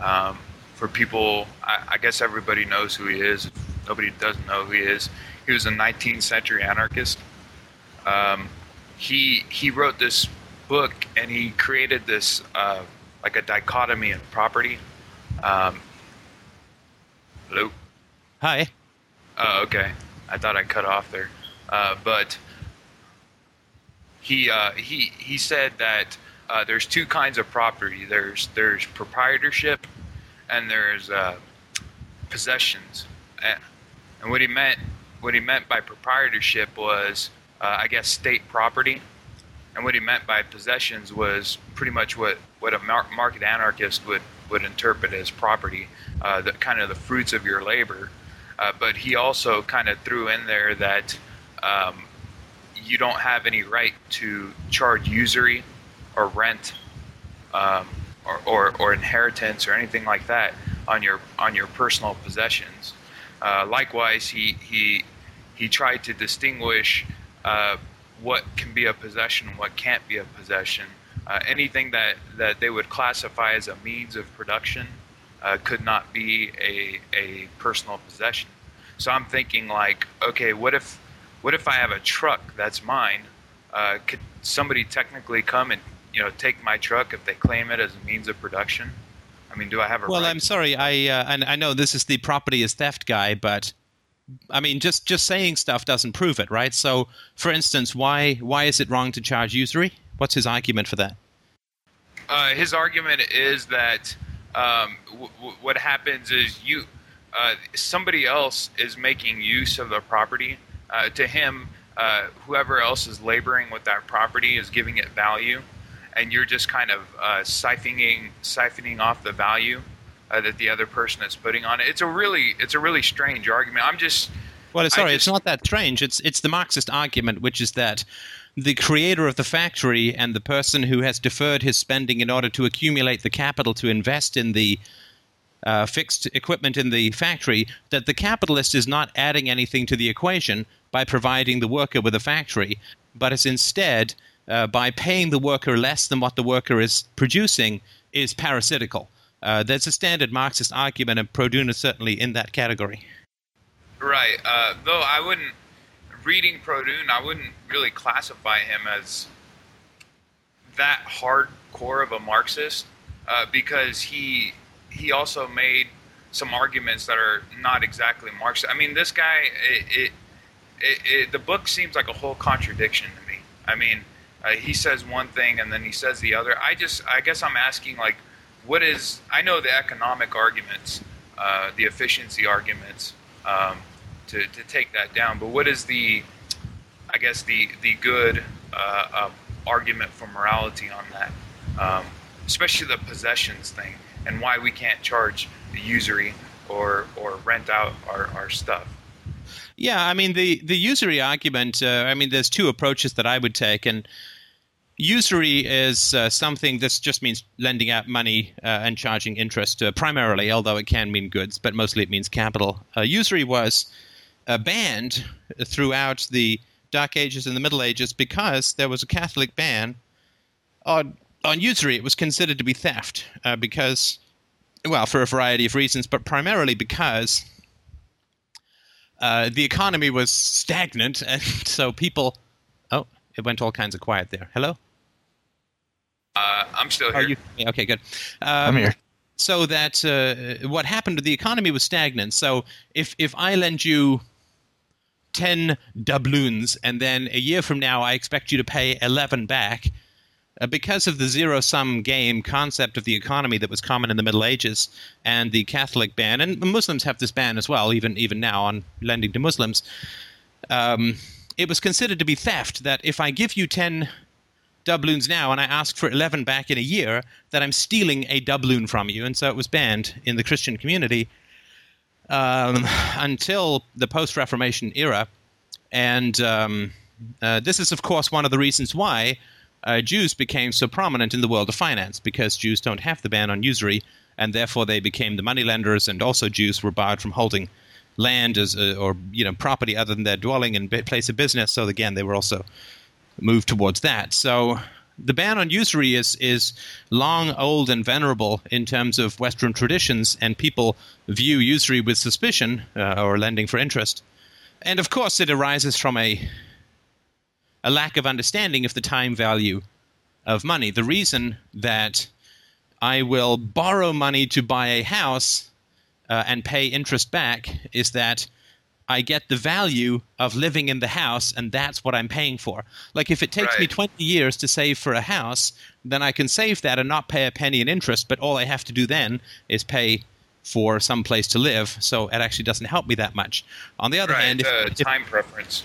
Um, for people, I, I, guess everybody knows who he is. Nobody doesn't know who he is. He was a 19th century anarchist. Um, he he wrote this book and he created this uh, like a dichotomy of property. Um, hello. Hi. Oh, okay. I thought I cut off there, uh, but he uh, he he said that uh, there's two kinds of property. There's there's proprietorship, and there's uh, possessions. And what he meant what he meant by proprietorship was, uh, I guess, state property. And what he meant by possessions was pretty much what, what a market anarchist would, would interpret as property, uh, the kind of the fruits of your labor. Uh, but he also kind of threw in there that um, you don't have any right to charge usury or rent um, or, or, or, inheritance or anything like that on your on your personal possessions. Uh, likewise, he he he tried to distinguish uh, what can be a possession and what can't be a possession. Uh, anything that, that they would classify as a means of production uh, could not be a, a personal possession. So I'm thinking like, okay, what if what if I have a truck that's mine? Uh, could somebody technically come and you know take my truck if they claim it as a means of production? I mean, do I have a well? Right I'm sorry, I uh, and I know this is the property is theft guy, but I mean, just just saying stuff doesn't prove it, right? So, for instance, why why is it wrong to charge usury? What's his argument for that? Uh, his argument is that um, w- w- what happens is you uh, somebody else is making use of the property. Uh, to him, uh, whoever else is laboring with that property is giving it value and you're just kind of uh, siphoning siphoning off the value uh, that the other person is putting on it. It's a really it's a really strange argument. I'm just well, sorry, just, it's not that strange. It's it's the Marxist argument, which is that the creator of the factory and the person who has deferred his spending in order to accumulate the capital to invest in the uh, fixed equipment in the factory, that the capitalist is not adding anything to the equation by providing the worker with a factory, but is instead uh, by paying the worker less than what the worker is producing is parasitical. Uh, that's a standard Marxist argument, and Proudhon is certainly in that category. Right. Uh, though I wouldn't, reading Proudhon, I wouldn't really classify him as that hardcore of a Marxist uh, because he he also made some arguments that are not exactly Marxist. I mean, this guy, it, it, it the book seems like a whole contradiction to me. I mean, uh, he says one thing and then he says the other. I just, I guess I'm asking like, what is? I know the economic arguments, uh, the efficiency arguments, um, to to take that down. But what is the, I guess the the good uh, uh argument for morality on that, um, especially the possessions thing, and why we can't charge the usury or or rent out our, our stuff. Yeah, I mean the the usury argument. Uh, I mean, there's two approaches that I would take, and usury is uh, something that just means lending out money uh, and charging interest uh, primarily, although it can mean goods, but mostly it means capital. Uh, usury was banned throughout the Dark Ages and the Middle Ages because there was a Catholic ban on on usury. It was considered to be theft uh, because, well, for a variety of reasons, but primarily because uh, the economy was stagnant, and so people. Oh, it went all kinds of quiet there. Hello. Uh, I'm still here. Are you, okay, good. Um, I'm here. So that uh, what happened? The economy was stagnant. So if if I lend you 10 doubloons and then a year from now I expect you to pay 11 back uh, because of the zero sum game concept of the economy that was common in the Middle Ages and the Catholic ban, and Muslims have this ban as well, even even now on lending to Muslims. Um, it was considered to be theft that if I give you 10 doubloons now and I ask for 11 back in a year, that I'm stealing a doubloon from you. And so it was banned in the Christian community um, until the post Reformation era. And um, uh, this is, of course, one of the reasons why uh, Jews became so prominent in the world of finance, because Jews don't have the ban on usury, and therefore they became the moneylenders, and also Jews were barred from holding land as a, or you know property other than their dwelling and place of business. So again, they were also moved towards that. So the ban on usury is is long, old, and venerable in terms of Western traditions, and people view usury with suspicion uh, or lending for interest. And of course, it arises from a a lack of understanding of the time value of money. The reason that I will borrow money to buy a house uh, and pay interest back is that I get the value of living in the house, and that's what I'm paying for. Like, if it takes right. me 20 years to save for a house, then I can save that and not pay a penny in interest, but all I have to do then is pay for some place to live, so it actually doesn't help me that much. On the other right, hand, if, uh, if, time preference.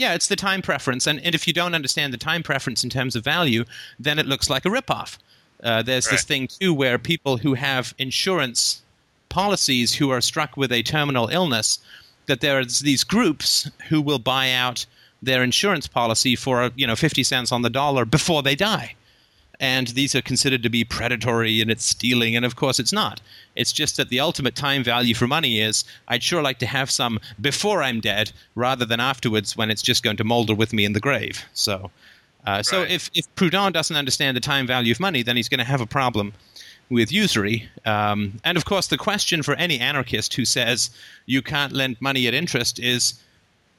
Yeah, it's the time preference, and, and if you don't understand the time preference in terms of value, then it looks like a ripoff. Uh, there's right. this thing too where people who have insurance policies who are struck with a terminal illness that there's these groups who will buy out their insurance policy for you know 50 cents on the dollar before they die and these are considered to be predatory and it's stealing and of course it's not it's just that the ultimate time value for money is i'd sure like to have some before i'm dead rather than afterwards when it's just going to molder with me in the grave so uh, right. so if, if proudhon doesn't understand the time value of money then he's going to have a problem with usury. Um, and of course, the question for any anarchist who says you can't lend money at interest is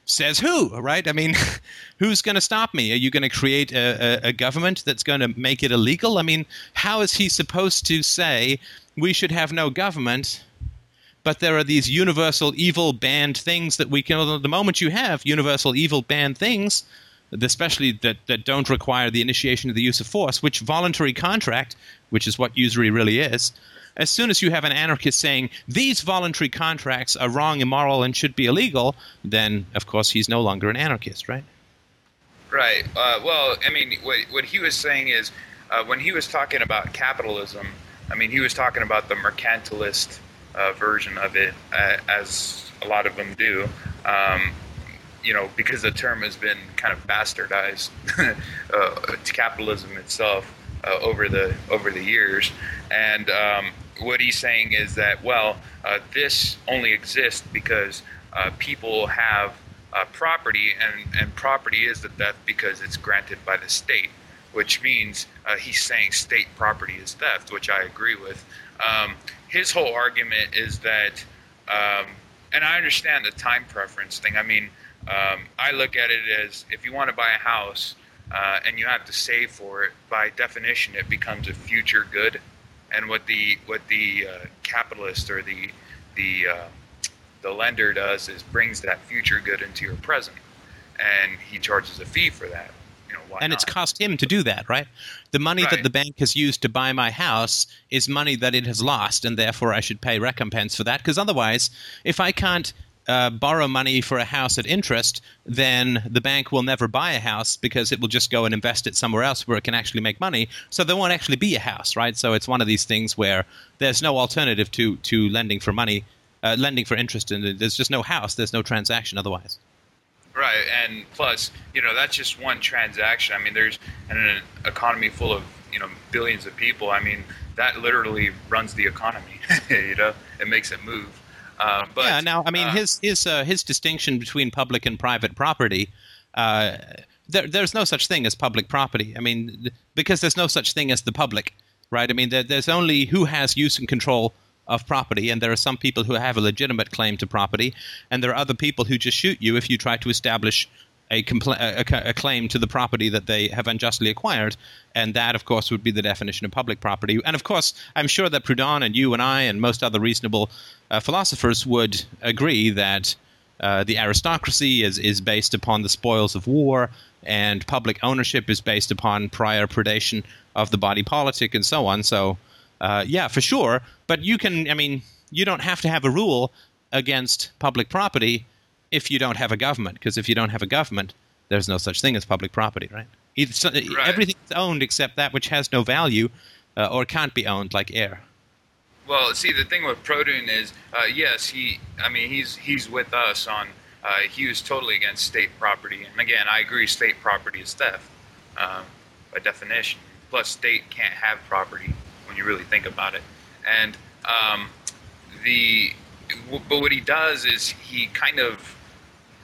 says who, right? I mean, who's going to stop me? Are you going to create a, a, a, government that's going to make it illegal? I mean, how is he supposed to say we should have no government? But there are these universal evil banned things that we can. The moment you have universal evil banned things, especially that, that don't require the initiation of the use of force, which voluntary contract, which is what usury really is, as soon as you have an anarchist saying these voluntary contracts are wrong, immoral, and should be illegal, then of course he's no longer an anarchist, right? Right. Uh, well, I mean, what, what he was saying is uh, when he was talking about capitalism, I mean, he was talking about the mercantilist uh, version of it, uh, as a lot of them do. Um, you know, because the term has been kind of bastardized uh, to capitalism itself uh, over the over the years, and um, what he's saying is that well, uh, this only exists because uh, people have uh, property, and and property is the theft because it's granted by the state, which means uh, he's saying state property is theft, which I agree with. Um, his whole argument is that, um, and I understand the time preference thing. I mean um, I look at it as if you want to buy a house uh, and you have to save for it, by definition, it becomes a future good. And what the what the uh, capitalist or the the uh, the lender does is brings that future good into your present, and he charges a fee for that. you know, why and not? it's cost him to do that, right? The money that the bank has used to buy my house is money that it has lost, and therefore I should pay recompense for that. Because otherwise, if I can't uh, borrow money for a house at interest, then the bank will never buy a house because it will just go and invest it somewhere else where it can actually make money. So there won't actually be a house, right? So it's one of these things where there's no alternative to to lending for money, uh, lending for interest, and there's just no house. There's no transaction otherwise. Right, and plus, you know, that's just one transaction. I mean, there's an economy full of you know billions of people. I mean, that literally runs the economy. you know, it makes it move. Uh, but yeah. Now, I mean, uh, his his uh, his distinction between public and private property. Uh, there, there's no such thing as public property. I mean, because there's no such thing as the public, right? I mean, there, there's only who has use and control of property, and there are some people who have a legitimate claim to property, and there are other people who just shoot you if you try to establish a, compl- a, a- claim to the property that they have unjustly acquired, and that, of course, would be the definition of public property. And of course, I'm sure that Proudhon and you and I and most other reasonable uh, philosophers would agree that uh, the aristocracy is, is based upon the spoils of war, and public ownership is based upon prior predation of the body politic, and so on. So, uh, yeah, for sure. But you can, I mean, you don't have to have a rule against public property if you don't have a government, because if you don't have a government, there's no such thing as public property, right? Either, so, Everything is owned except that which has no value uh, or can't be owned, like air. Well, see, the thing with Proudhon is, uh, yes, he. I mean, he's he's with us on. Uh, he was totally against state property, and again, I agree. State property is theft, um, by definition. Plus, state can't have property when you really think about it. And um, the, w- but what he does is he kind of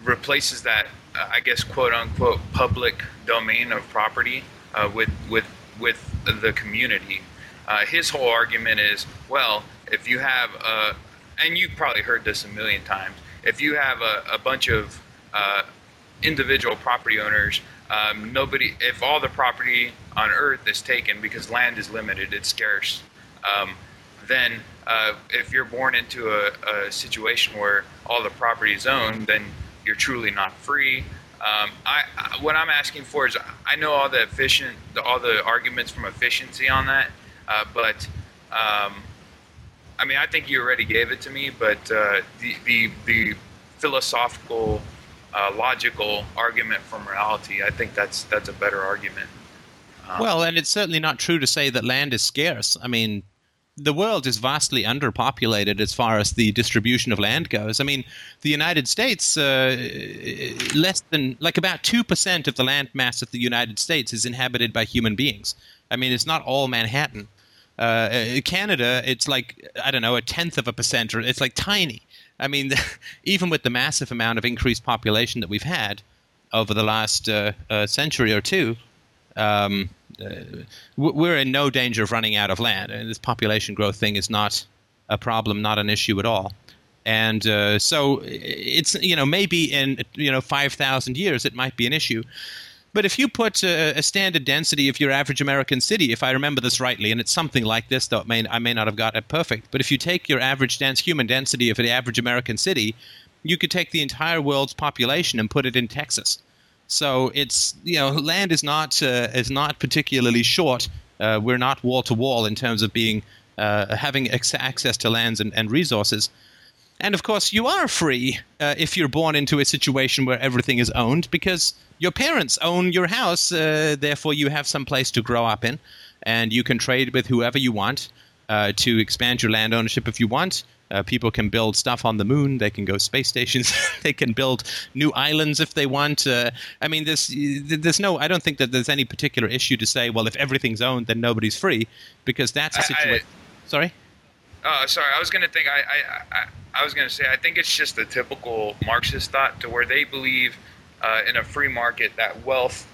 replaces that, uh, I guess, quote unquote, public domain of property uh, with with with the community. Uh, his whole argument is, well, if you have a, and you've probably heard this a million times, if you have a, a bunch of uh, individual property owners, um, nobody, if all the property on Earth is taken because land is limited, it's scarce, um, then uh, if you're born into a, a situation where all the property is owned, then you're truly not free. Um, I, I, what I'm asking for is, I know all the efficient, the, all the arguments from efficiency on that, uh, but um, I mean, I think you already gave it to me. But uh, the, the the philosophical, uh, logical argument from morality, I think that's that's a better argument. Um, Well, and it's certainly not true to say that land is scarce. I mean, the world is vastly underpopulated as far as the distribution of land goes. I mean, the United States, uh, less than like about two percent of the land mass of the United States is inhabited by human beings. I mean, it's not all Manhattan. Uh, Canada, it's like I don't know, a tenth of a percent, or it's like tiny. I mean, even with the massive amount of increased population that we've had over the last uh, uh, century or two, um, uh, Uh, we're in no danger of running out of land. And this population growth thing is not a problem, not an issue at all. And uh, so it's you know maybe in you know five thousand years it might be an issue, but if you put a, a standard density of your average American city, if I remember this rightly, and it's something like this, though may, I may not have got it perfect, but if you take your average dense human density of the average American city, you could take the entire world's population and put it in Texas. So it's you know land is not uh, is not particularly short. Uh, we're not wall to wall in terms of being uh, having ex- access to lands and, and resources. And of course, you are free uh, if you're born into a situation where everything is owned because your parents own your house. Uh, therefore, you have some place to grow up in, and you can trade with whoever you want uh, to expand your land ownership if you want. Uh, people can build stuff on the moon. They can go space stations. they can build new islands if they want. Uh, I mean, there's there's no. I don't think that there's any particular issue to say. Well, if everything's owned, then nobody's free, because that's a situation. Sorry. Uh, sorry, I was going to think. I, I, I, I was going to say. I think it's just the typical Marxist thought to where they believe uh, in a free market that wealth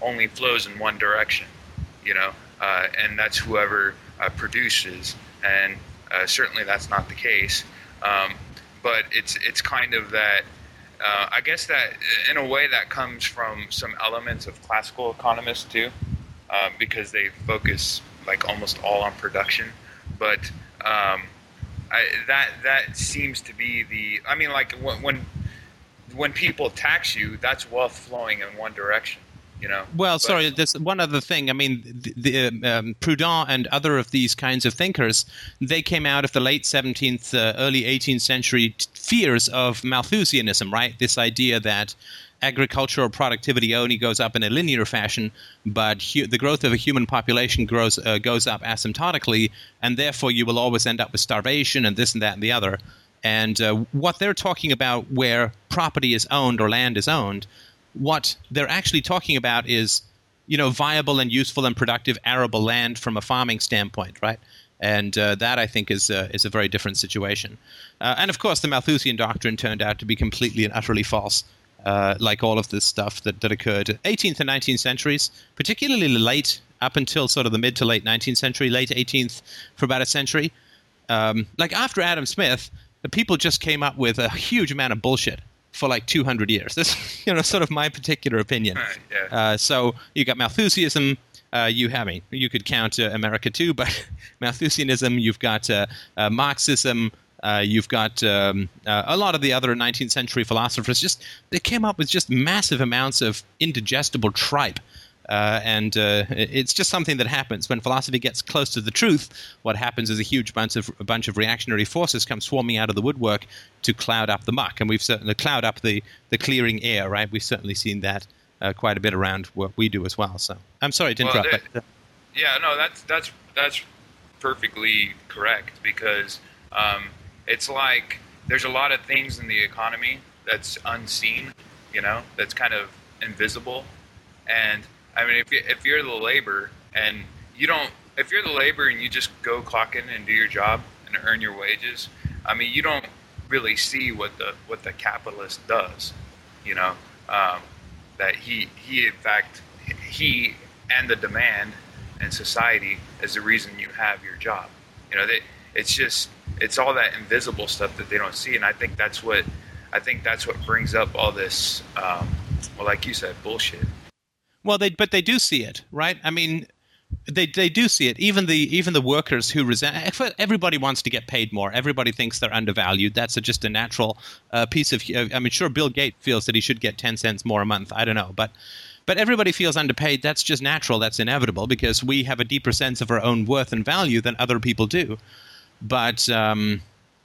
only flows in one direction, you know, uh, and that's whoever uh, produces. And uh, certainly that's not the case. Um, but it's it's kind of that. Uh, I guess that in a way that comes from some elements of classical economists too, uh, because they focus like almost all on production. But um, I, that that seems to be the. I mean, like when when when people tax you, that's wealth flowing in one direction. You know. Well, but, sorry. There's one other thing. I mean, the, the um, um, Proudhon and other of these kinds of thinkers, they came out of the late 17th, uh, early 18th century t- fears of Malthusianism, right? This idea that agricultural productivity only goes up in a linear fashion, but hu- the growth of a human population grows uh, goes up asymptotically, and therefore you will always end up with starvation and this and that and the other. And uh, what they're talking about, where property is owned or land is owned, what they're actually talking about is, you know, viable and useful and productive arable land from a farming standpoint, right? And uh, that I think is uh, is a very different situation. Uh, and of course, the Malthusian doctrine turned out to be completely and utterly false. Uh, like all of this stuff that, that occurred 18th and 19th centuries, particularly late up until sort of the mid to late 19th century, late 18th for about a century. Um, like after Adam Smith, the people just came up with a huge amount of bullshit for like 200 years. This, you know, sort of my particular opinion. yeah. uh, so you got Malthusianism. Uh, you have, I mean, you could count uh, America too, but Malthusianism. You've got uh, uh, Marxism. Uh, you've got um, a lot of the other 19th century philosophers. Just they came up with just massive amounts of indigestible tripe uh, and uh, it's just something that happens when philosophy gets close to the truth. What happens is a huge bunch of a bunch of reactionary forces come swarming out of the woodwork to cloud up the muck, and we've certainly cloud up the the clearing air. Right, we've certainly seen that uh, quite a bit around what we do as well. So I'm sorry to interrupt. Well, but, yeah, no, that's that's that's perfectly correct because um, it's like there's a lot of things in the economy that's unseen, you know, that's kind of invisible, and I mean, if you, if you're the labor and you don't, if you're the labor and you just go clock in and do your job and earn your wages, I mean, you don't really see what the what the capitalist does. You know, um, that he he in fact he and the demand and society is the reason you have your job. You know, they, it's just it's all that invisible stuff that they don't see, and I think that's what I think that's what brings up all this. Um, well, like you said, bullshit. Well, they but they do see it, right? I mean, they they do see it. Even the even the workers who resent. Everybody wants to get paid more. Everybody thinks they're undervalued. That's a, just a natural uh, piece of. I mean, sure, Bill Gates feels that he should get ten cents more a month. I don't know, but. But everybody feels underpaid. That's just natural. That's inevitable because we have a deeper sense of our own worth and value than other people do. But um,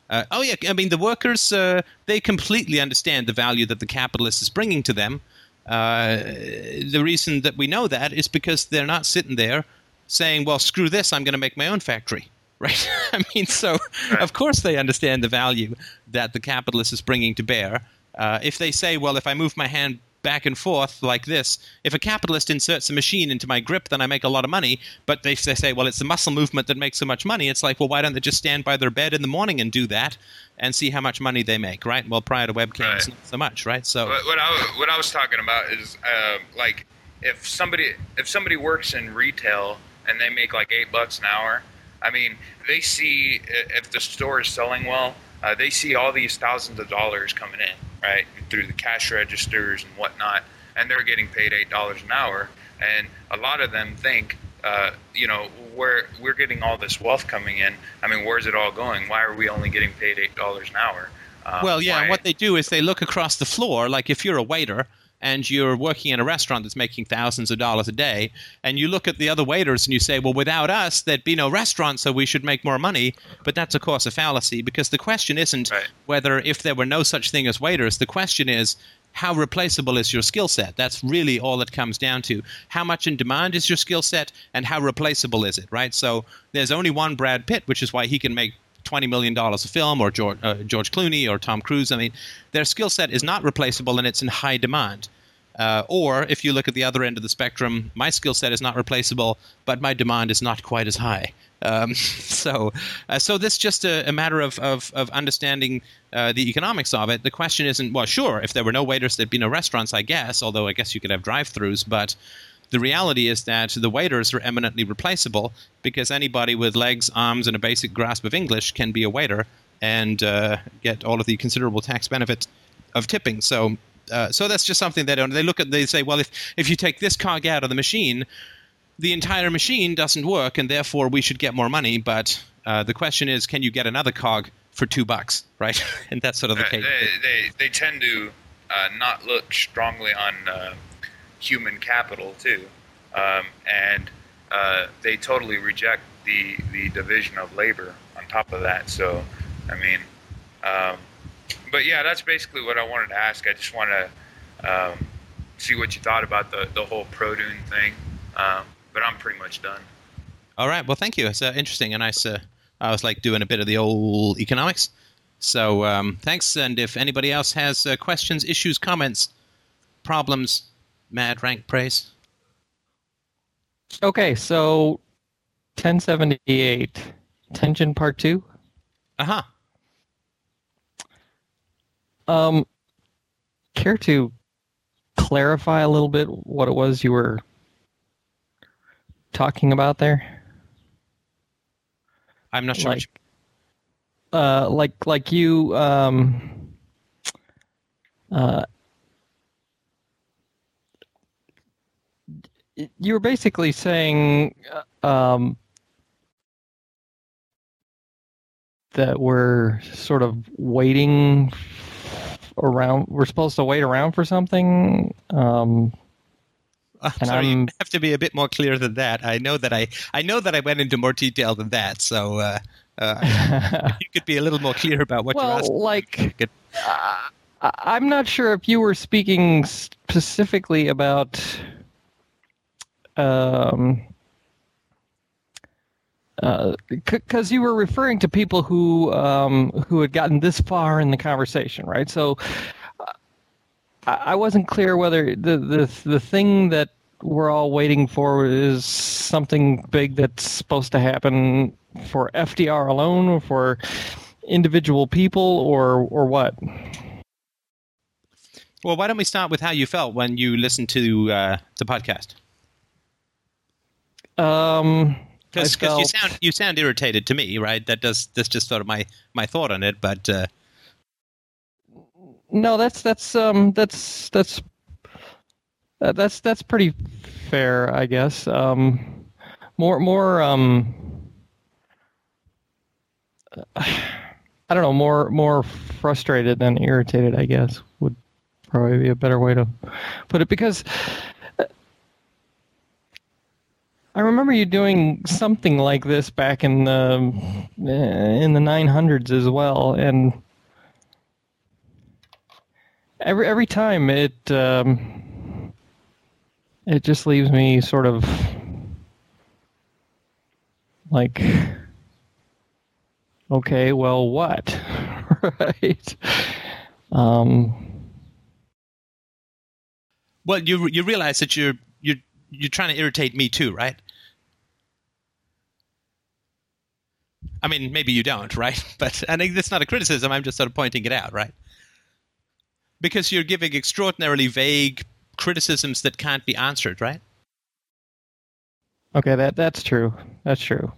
uh, oh yeah, I mean the workers uh, they completely understand the value that the capitalist is bringing to them. Uh, the reason that we know that is because they're not sitting there saying, well, screw this, I'm going to make my own factory. Right? I mean, so of course they understand the value that the capitalist is bringing to bear. Uh, if they say, well, if I move my hand back and forth like this. If a capitalist inserts a machine into my grip, then I make a lot of money. But they, they say, well, it's the muscle movement that makes so much money. It's like, well, why don't they just stand by their bed in the morning and do that and see how much money they make, right? Well, prior to webcams, right. not so much, right? So what, what, I, what I was talking about is uh, like if somebody if somebody works in retail and they make like eight bucks an hour, I mean, they see if the store is selling well, uh, they see all these thousands of dollars coming in right, through the cash registers and whatnot, and they're getting paid eight dollars an hour. And a lot of them think, uh, you know, where we're getting all this wealth coming in. I mean, where's it all going? Why are we only getting paid eight dollars an hour? Um, well, yeah. Why? What they do is they look across the floor, like if you're a waiter and you're working in a restaurant that's making thousands of dollars a day, and you look at the other waiters and you say, well, without us, there'd be no restaurant, so we should make more money. But that's, of course, a fallacy because the question isn't right. whether if there were no such thing as waiters, the question is, how replaceable is your skill set? That's really all it comes down to. How much in demand is your skill set, and how replaceable is it, right? So there's only one Brad Pitt, which is why he can make twenty million dollars a film, or George, uh, George Clooney or Tom Cruise. I mean, their skill set is not replaceable, and it's in high demand. Uh, or if you look at the other end of the spectrum, my skill set is not replaceable, but my demand is not quite as high. Um, so, uh, so this just a, a matter of of, of understanding uh, the economics of it. The question isn't well, sure, if there were no waiters, there'd be no restaurants, I guess. Although I guess you could have drive-throughs, but the reality is that the waiters are eminently replaceable because anybody with legs, arms, and a basic grasp of English can be a waiter and uh, get all of the considerable tax benefits of tipping. So, uh, so that's just something they don't. They look at. They say, well, if if you take this cog out of the machine, the entire machine doesn't work, and therefore we should get more money. But uh, the question is, can you get another cog for two bucks, right? and that's sort of the case. They, they, they tend to uh, not look strongly on human capital too, um, and uh, they totally reject the the division of labor on top of that. So, I mean, um, but yeah, that's basically what I wanted to ask. I just want to um, see what you thought about the the whole Proudhon thing. Um, but I'm pretty much done. All right. Well, thank you. It's uh, interesting and nice. Uh, I was like doing a bit of the old economics. So um, thanks. And if anybody else has uh, questions, issues, comments, problems, mad rank praise. Okay, so 1078, tension part two. Uh huh. Um, care to clarify a little bit what it was you were talking about there? I'm not sure. Like, uh, like, like you, um, uh, you were basically saying, uh, um, that we're sort of waiting around. We're supposed to wait around for something. Um, I'm And sorry, you I'm- have to be a bit more clear than that. I know that I, I know that I went into more detail than that. So uh, uh, you could be a little more clear about what you're asking. well, like uh, I'm not sure if you were speaking specifically about um because you were referring to people who um, who had gotten this far in the conversation, right? So uh, I, I wasn't clear whether the, the the thing that we're all waiting for is something big that's supposed to happen for FDR alone, or for individual people, or or what? Well, why don't we start with how you felt when you listened to uh, the podcast? Um, Because I you sound you sound irritated to me, right? That does that's just sort of my my thought on it. But uh, No, that's that's um that's that's uh, that's that's pretty fair, I guess. Um, more more um, I don't know, more more frustrated than irritated, I guess would probably be a better way to put it because. I remember you doing something like this back in the uh, in the 900s as well, and every every time it um, it just leaves me sort of like okay well what right um well, you you realize that you're you're you're trying to irritate me too, right? I mean, maybe you don't, right? But and think that's not a criticism. I'm just sort of pointing it out, right? Because you're giving extraordinarily vague criticisms that can't be answered, right? okay that that's true that's true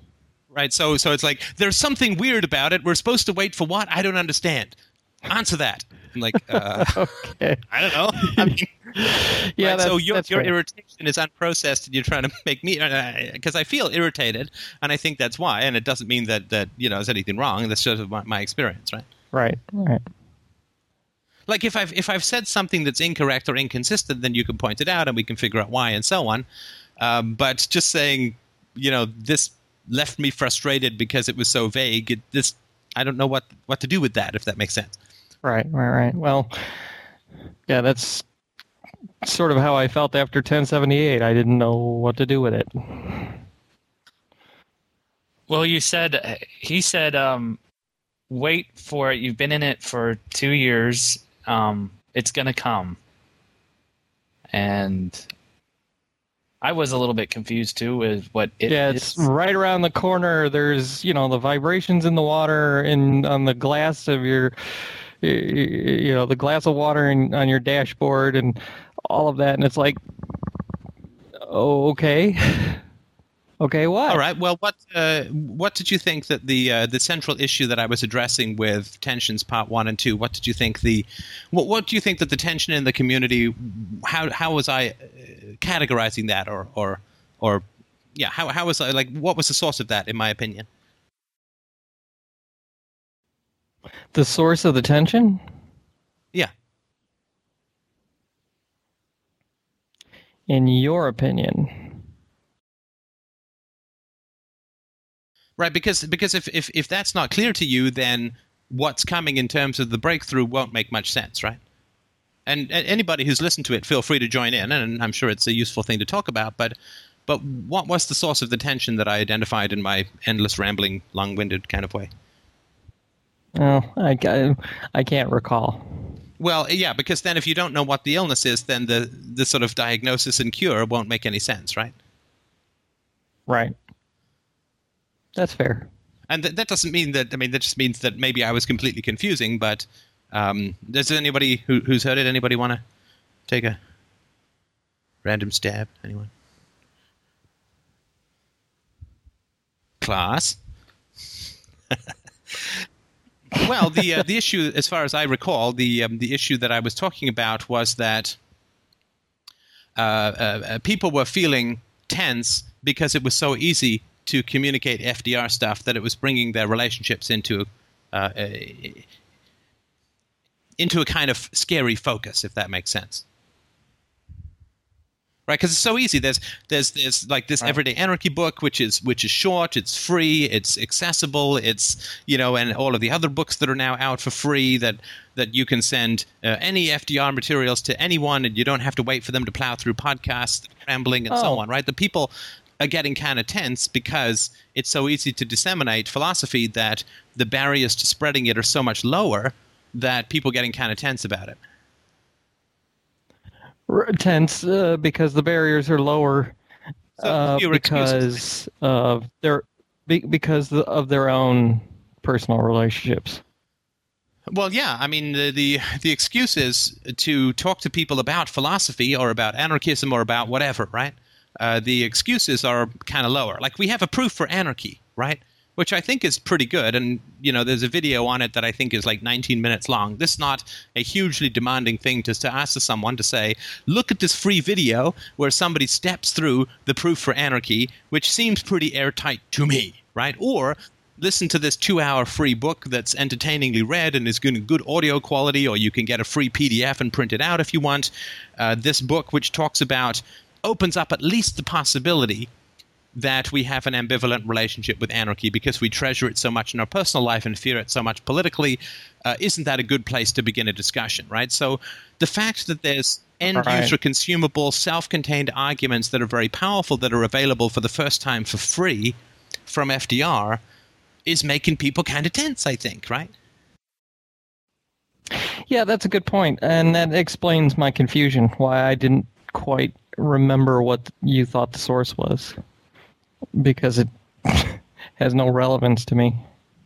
Right. So so it's like there's something weird about it. We're supposed to wait for what? I don't understand. Answer that. I'm like, uh, okay I don't know. I mean, yeah right? that's, so your your right. irritation is unprocessed, and you're trying to make me because I feel irritated, and I think that's why. And it doesn't mean that that you know there's anything wrong. That's just my, my experience, right? right right Like if I've if I've said something that's incorrect or inconsistent, then you can point it out, and we can figure out why, and so on. Um, but just saying, you know, this left me frustrated because it was so vague. It, this I don't know what what to do with that. If that makes sense. Right, right, right. Well, yeah, that's sort of how I felt after 1078. I didn't know what to do with it. Well, you said he said, um, "Wait for it. You've been in it for two years. Um, it's gonna come." And I was a little bit confused too with what it yeah, is. it's right around the corner. There's, you know, the vibrations in the water and on the glass of your, you know, the glass of water in, on your dashboard and all of that. And it's like, oh, okay. Okay, what? All right. Well, what uh, what did you think that the uh, the central issue that I was addressing with tensions part one and two? What did you think the what what do you think that the tension in the community? How how was I uh, categorizing that, or or or yeah? How how was I like? What was the source of that, in my opinion? The source of the tension? Yeah. in your opinion? Right, because because if, if, if that's not clear to you, then what's coming in terms of the breakthrough won't make much sense, right? And, and anybody who's listened to it, feel free to join in, and I'm sure it's a useful thing to talk about. But but what was the source of the tension that I identified in my endless rambling, long-winded kind of way? Oh, I, I can't recall. Well, yeah, because then if you don't know what the illness is, then the the sort of diagnosis and cure won't make any sense, right? Right. That's fair. And th- that doesn't mean that. I mean, that just means that maybe I was completely confusing. But um, does anybody who, who's heard it? Anybody want to take a random stab? Anyone? Class. well, the uh, the issue, as far as I recall, the um, the issue that I was talking about was that uh, uh, uh people were feeling tense because it was so easy to communicate FDR stuff that it was bringing their relationships into uh, a, into a kind of scary focus, if that makes sense. Right, because it's so easy. There's there's there's like this right. everyday anarchy book, which is which is short, it's free, it's accessible, it's you know, and all of the other books that are now out for free that that you can send uh, any FDR materials to anyone, and you don't have to wait for them to plow through podcasts, rambling, and oh. so on. Right, the people are getting kind of tense because it's so easy to disseminate philosophy that the barriers to spreading it are so much lower that people getting kind of tense about it. Tense uh, because the barriers are lower so uh, because of their because of their own personal relationships. Well, yeah. I mean, the, the, the excuse is to talk to people about philosophy or about anarchism or about whatever, right? uh, the excuses are kind of lower. Like we have a proof for anarchy, right? Which I think is pretty good. And, you know, there's a video on it that I think is like 19 minutes long. This is not a hugely demanding thing to, to ask someone to say, look at this free video where somebody steps through the proof for anarchy, which seems pretty airtight to me, right? Or listen to this two hour free book that's entertainingly read and is good, good audio quality, or you can get a free PDF and print it out if you want. Uh, this book, which talks about opens up at least the possibility that we have an ambivalent relationship with anarchy because we treasure it so much in our personal life and fear it so much politically. Uh, isn't that a good place to begin a discussion, right? So the fact that there's end user consumable, self contained arguments that are very powerful that are available for the first time for free from FDR is making people kind of tense, I think, right? Yeah, that's a good point, and that explains my confusion why I didn't quite remember what you thought the source was because it has no relevance to me.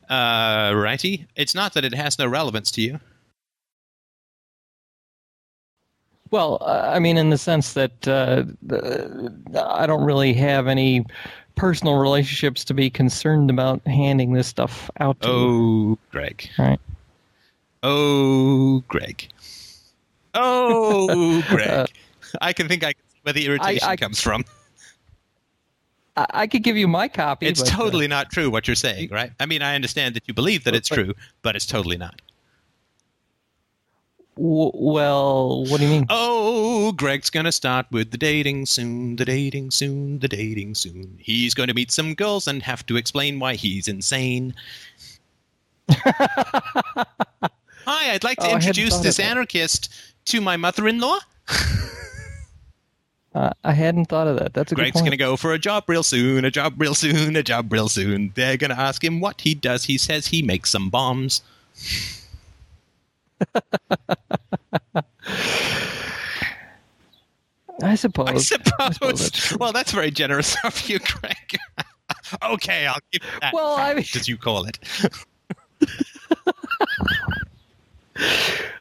Uh, righty. It's not that it has no relevance to you. Well, uh, I mean, in the sense that uh, I don't really have any personal relationships to be concerned about handing this stuff out to. Oh, Greg. Right. Oh, Greg. Oh, Greg. I can think I can see where the irritation I, I, comes from. I, I, could give you my copy. It's but, uh, totally uh, not true what you're saying, right? I mean, I understand that you believe that it's true, but it's totally not. W- well, what do you mean? Oh, Greg's going to start with the dating soon, the dating soon, the dating soon. He's going to meet some girls and have to explain why he's insane. Hi, I'd like to oh, introduce this anarchist to my mother in law. Uh, I hadn't thought of that. That's a Greg's going to go for a job real soon, a job real soon, a job real soon. They're going to ask him what he does. He says he makes some bombs. I suppose. I suppose. I suppose that's well, that's very generous of you, Greg. okay, I'll give you that. Well, I mean, as you call it.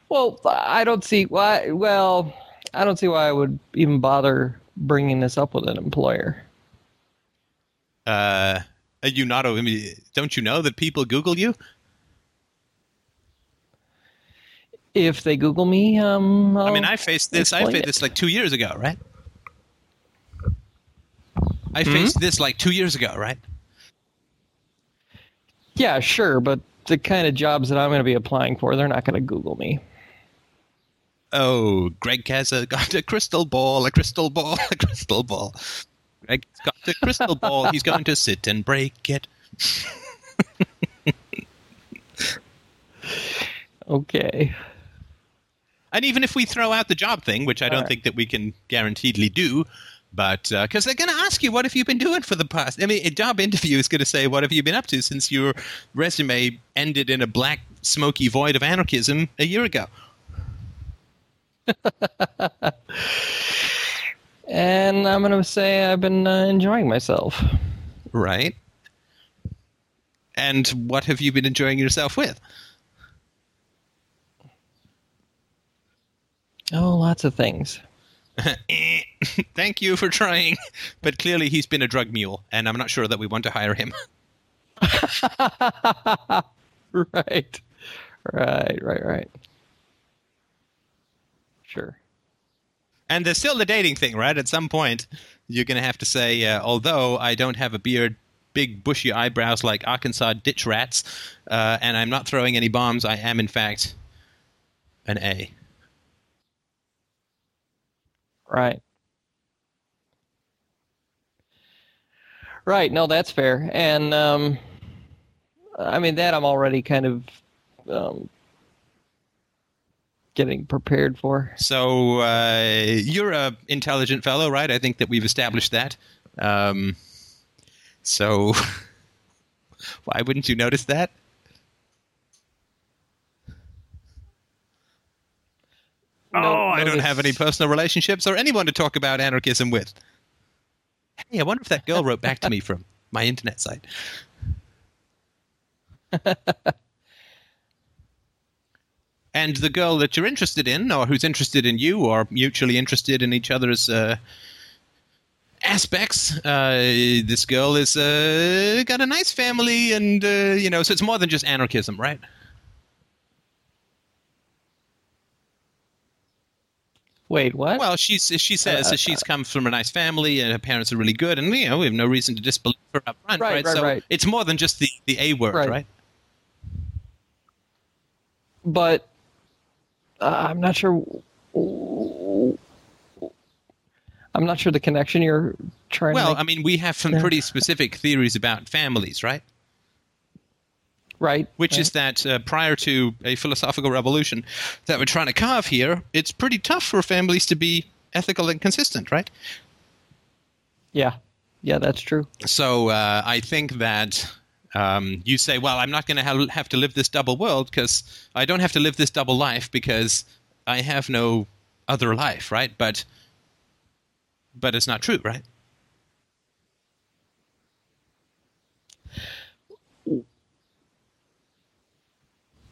well, I don't see why. Well, I don't see why I would even bother bringing this up with an employer. Uh, you not? I mean, don't you know that people Google you? If they Google me, um, i mean, I faced this. I faced it. this like two years ago, right? I mm-hmm. faced this like two years ago, right? Yeah, sure, but the kind of jobs that I'm going to be applying for, they're not going to Google me. Oh, Greg has a, got a crystal ball, a crystal ball, a crystal ball. Greg's got a crystal ball. He's going to sit and break it. Okay. And even if we throw out the job thing, which I don't right. think that we can guaranteedly do, but uh, because they're going to ask you, what have you been doing for the past? I mean, a job interview is going to say, what have you been up to since your resume ended in a black, smoky void of anarchism a year ago? And I'm going to say I've been uh, enjoying myself. Right. And what have you been enjoying yourself with? Oh, lots of things. Thank you for trying. But clearly he's been a drug mule, and I'm not sure that we want to hire him. right. Right, right, right. Sure. And there's still the dating thing, right? At some point, you're going to have to say, uh, although I don't have a beard, big bushy eyebrows like Arkansas ditch rats, uh, and I'm not throwing any bombs, I am, in fact, an A. Right. Right. No, that's fair. And um, I mean that I'm already kind of um, getting prepared for. So uh, you're a intelligent fellow, right? I think that we've established that. Um, so why wouldn't you notice that? oh, I don't have any personal relationships or anyone to talk about anarchism with. Hey, I wonder if that girl wrote back to me from my internet site. and the girl that you're interested in, or who's interested in you, or mutually interested in each other's uh, aspects, uh, this girl is uh, got a nice family, and uh, you know, so it's more than just anarchism, right? Wait, what? Well, she's she says that she's come from a nice family and her parents are really good, and you know we have no reason to disbelieve her up front, Right, right? right, so right. it's more than just the the A word, Right. right? but uh, I'm not sure. I'm not sure the connection you're trying Well, I mean, we have some Yeah. pretty specific theories about families, right? right? Which right. is that uh, prior to a philosophical revolution that we're trying to carve here, it's pretty tough for families to be ethical and consistent, right? yeah, yeah, that's true. So uh, I think that um, you say, well, I'm not going to have, have to live this double world because I don't have to live this double life because I have no other life, right? But but it's not true, right?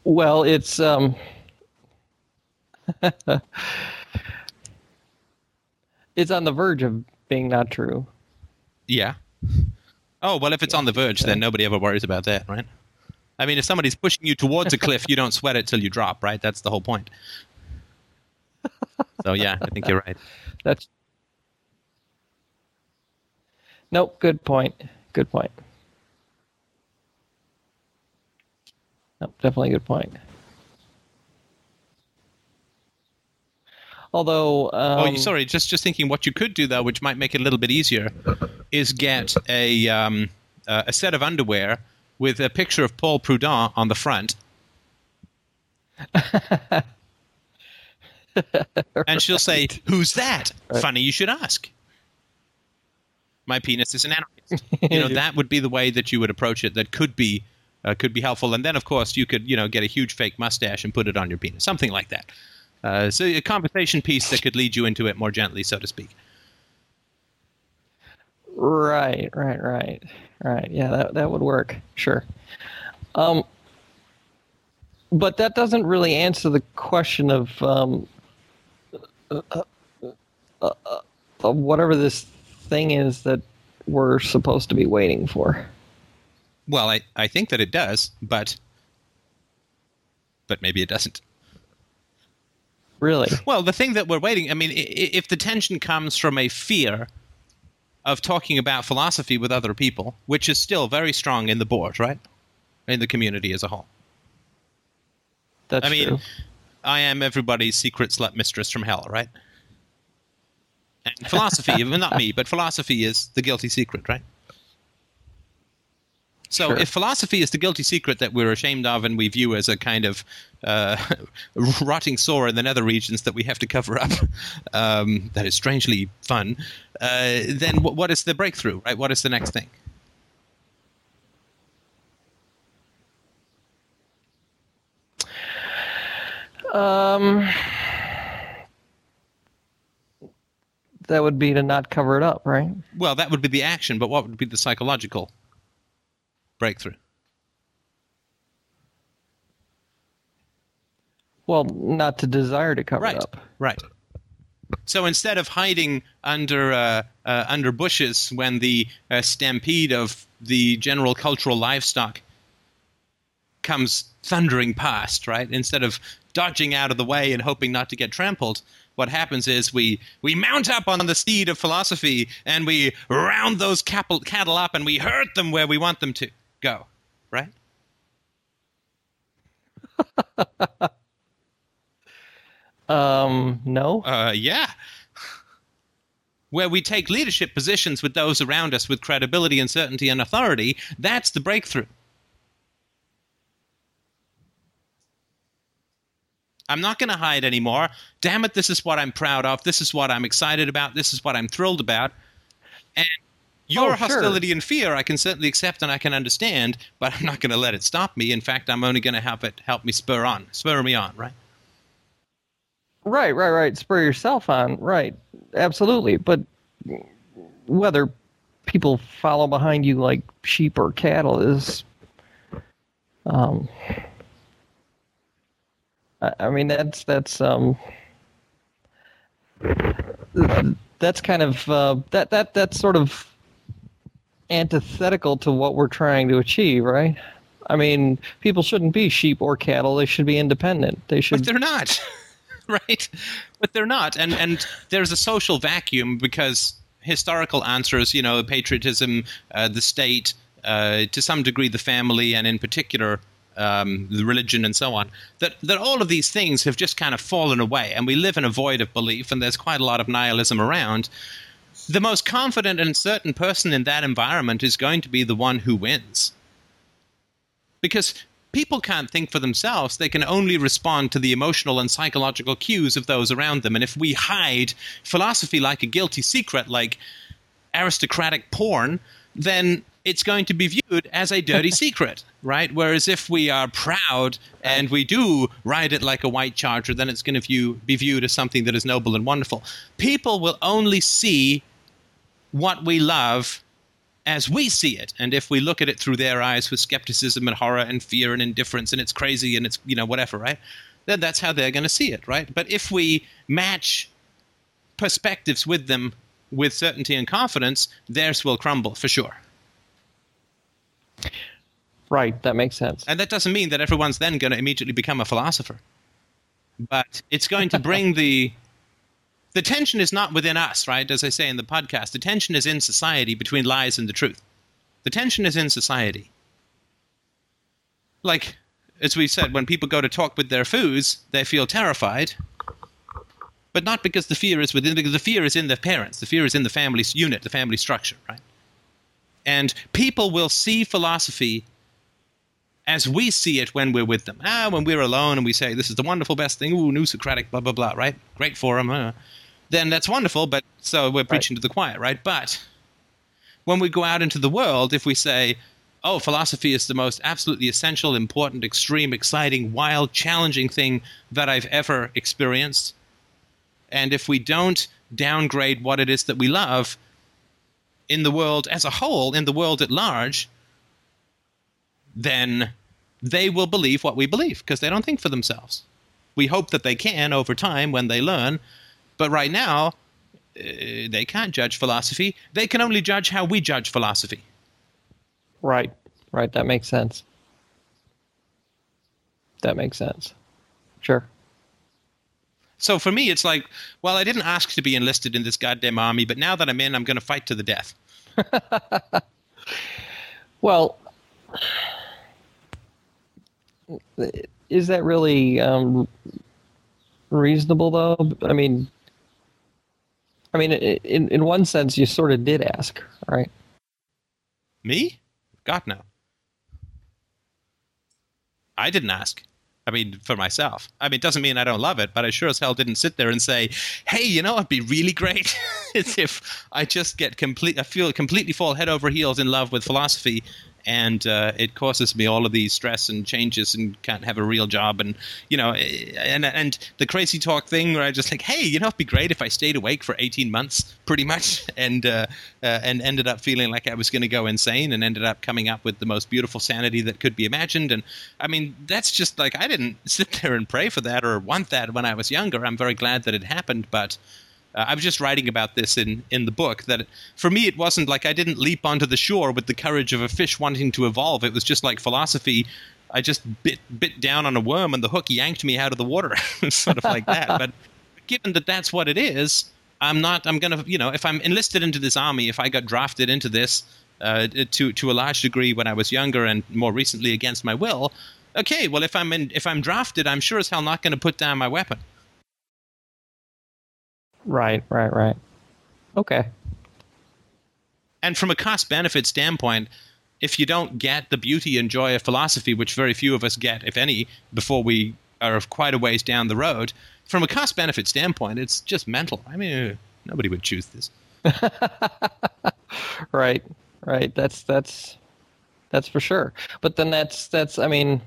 Well, it's um, it's on the verge of being not true. Yeah. Oh well, if it's on the verge, then nobody ever worries about that, right? I mean, if somebody's pushing you towards a cliff, you don't sweat it till you drop, right? That's the whole point. So yeah, I think you're right. That's nope. Good point. Good point. Nope, definitely a good point. Although, um, oh, sorry. Just just thinking, what you could do though, which might make it a little bit easier, is get a um, uh, a set of underwear with a picture of Paul Proudhon on the front, and she'll say, "Who's that?" Funny, you should ask. My penis is an anarchist. you know that would be the way that you would approach it. That could be uh, could be helpful. And then, of course, you could you know get a huge fake mustache and put it on your penis, something like that. Uh, so a conversation piece that could lead you into it more gently, so to speak. Right, right, right, right. Yeah, that that would work. Sure. Um, but that doesn't really answer the question of um, uh, uh, uh, uh, whatever this thing is that we're supposed to be waiting for. Well, I, I think that it does, but but maybe it doesn't. Really? Well, the thing that we're waiting, I mean, if the tension comes from a fear of talking about philosophy with other people, which is still very strong in the board, right? In the community as a whole. That's I mean, true. I am everybody's secret slut mistress from hell, right? And philosophy, not me, but philosophy is the guilty secret, right? So Sure. if philosophy is the guilty secret that we're ashamed of and we view as a kind of uh, rotting sore in the nether regions that we have to cover up, um, that is strangely fun, uh, then wh- what is the breakthrough, right? What is the next thing? Um, that would be to not cover it up, right? Well, that would be the action, but what would be the psychological breakthrough? Well, not to desire to cover Right. up. Right. So instead of hiding under uh, uh, under bushes when the uh, stampede of the general cultural livestock comes thundering past, right? Instead of dodging out of the way and hoping not to get trampled, what happens is we we mount up on the steed of philosophy and we round those cattle cattle up and we hurt them where we want them to go, right? Um, no. Uh, yeah. Where we take leadership positions with those around us with credibility and certainty and authority, that's the breakthrough. I'm not going to hide anymore. Damn it, this is what I'm proud of. This is what I'm excited about. This is what I'm thrilled about. And your Oh, sure. hostility and fear, I can certainly accept and I can understand, but I'm not going to let it stop me. In fact, I'm only going to help it help me spur on, spur me on, right? Right, right, right. Spur yourself on. Right. Absolutely. But whether people follow behind you like sheep or cattle is um I, I mean that's that's um that's kind of uh, that that that's sort of antithetical to what we're trying to achieve, right? I mean, people shouldn't be sheep or cattle. They should be independent. They should But they're not, right? But they're not, and and there's a social vacuum because historical answers, you know, patriotism, uh, the state, uh, to some degree, the family, and in particular. Um, the religion and so on that that all of these things have just kind of fallen away and we live in a void of belief and there's quite a lot of nihilism around the most confident and certain person in that environment is going to be the one who wins because people can't think for themselves. They can only respond to the emotional and psychological cues of those around them. And if we hide philosophy like a guilty secret, like aristocratic porn, then it's going to be viewed as a dirty secret, right? Whereas if we are proud and we do ride it like a white charger, then it's going to view, be viewed as something that is noble and wonderful. People will only see what we love as we see it and if we look at it through their eyes with skepticism and horror and fear and indifference and it's crazy and it's you know whatever right then that's how they're going to see it right but if we match perspectives with them with certainty and confidence theirs will crumble for sure right. That makes sense. and that doesn't mean that everyone's then going to immediately become a philosopher but it's going to bring the the tension is not within us right as i say in the podcast the tension is in society between lies and the truth the tension is in society like as we said when people go to talk with their foos they feel terrified but not because the fear is within because the fear is in the parents the fear is in the family unit the family structure right and people will see philosophy as we see it when we're with them. Ah, when we're alone and we say, this is the wonderful best thing, ooh, new Socratic, blah, blah, blah, right? Great forum. Uh. Then that's wonderful, but so we're preaching to the choir, right? But when we go out into the world, if we say, oh, philosophy is the most absolutely essential, important, extreme, exciting, wild, challenging thing that I've ever experienced, and if we don't downgrade what it is that we love in the world as a whole, in the world at large, then they will believe what we believe because they don't think for themselves. We hope that they can over time when they learn, but right now, uh, they can't judge philosophy. They can only judge how we judge philosophy. Right. Right. That makes sense. That makes sense. Sure. So for me, it's like, well, I didn't ask to be enlisted in this goddamn army, but now that I'm in, I'm going to fight to the death. Well, is that really um, reasonable though? I mean, I mean, in in one sense, you sort of did ask, right? Me? God no. I didn't ask. I mean, for myself. I mean, it doesn't mean I don't love it, but I sure as hell didn't sit there and say, "Hey, you know, it'd be really great if I just get complete. I feel completely fall head over heels in love with philosophy, and uh, it causes me all of these stress and changes and can't have a real job. And you know and and the crazy talk thing where I just like hey you know it'd be great if I stayed awake for 18 months pretty much. And uh, uh, and ended up feeling like I was going to go insane and ended up coming up with the most beautiful sanity that could be imagined. And I mean that's just like I didn't sit there and pray for that or want that when I was younger. I'm very glad that it happened but uh, I was just writing about this in, in the book that for me it wasn't like I didn't leap onto the shore with the courage of a fish wanting to evolve. It was just like philosophy. I just bit bit down on a worm and the hook yanked me out of the water, sort of like that. But given that that's what it is, I'm not. I'm gonna you know if I'm enlisted into this army, if I got drafted into this uh, to to a large degree when I was younger and more recently against my will. Okay, well if I'm in, if I'm drafted, I'm sure as hell not going to put down my weapon. Right, right, right. Okay. And from a cost benefit standpoint, if you don't get the beauty and joy of philosophy, which very few of us get, if any, before we are quite a ways down the road, from a cost benefit standpoint, it's just mental. I mean, nobody would choose this. right, right. That's that's that's for sure. But then that's that's I mean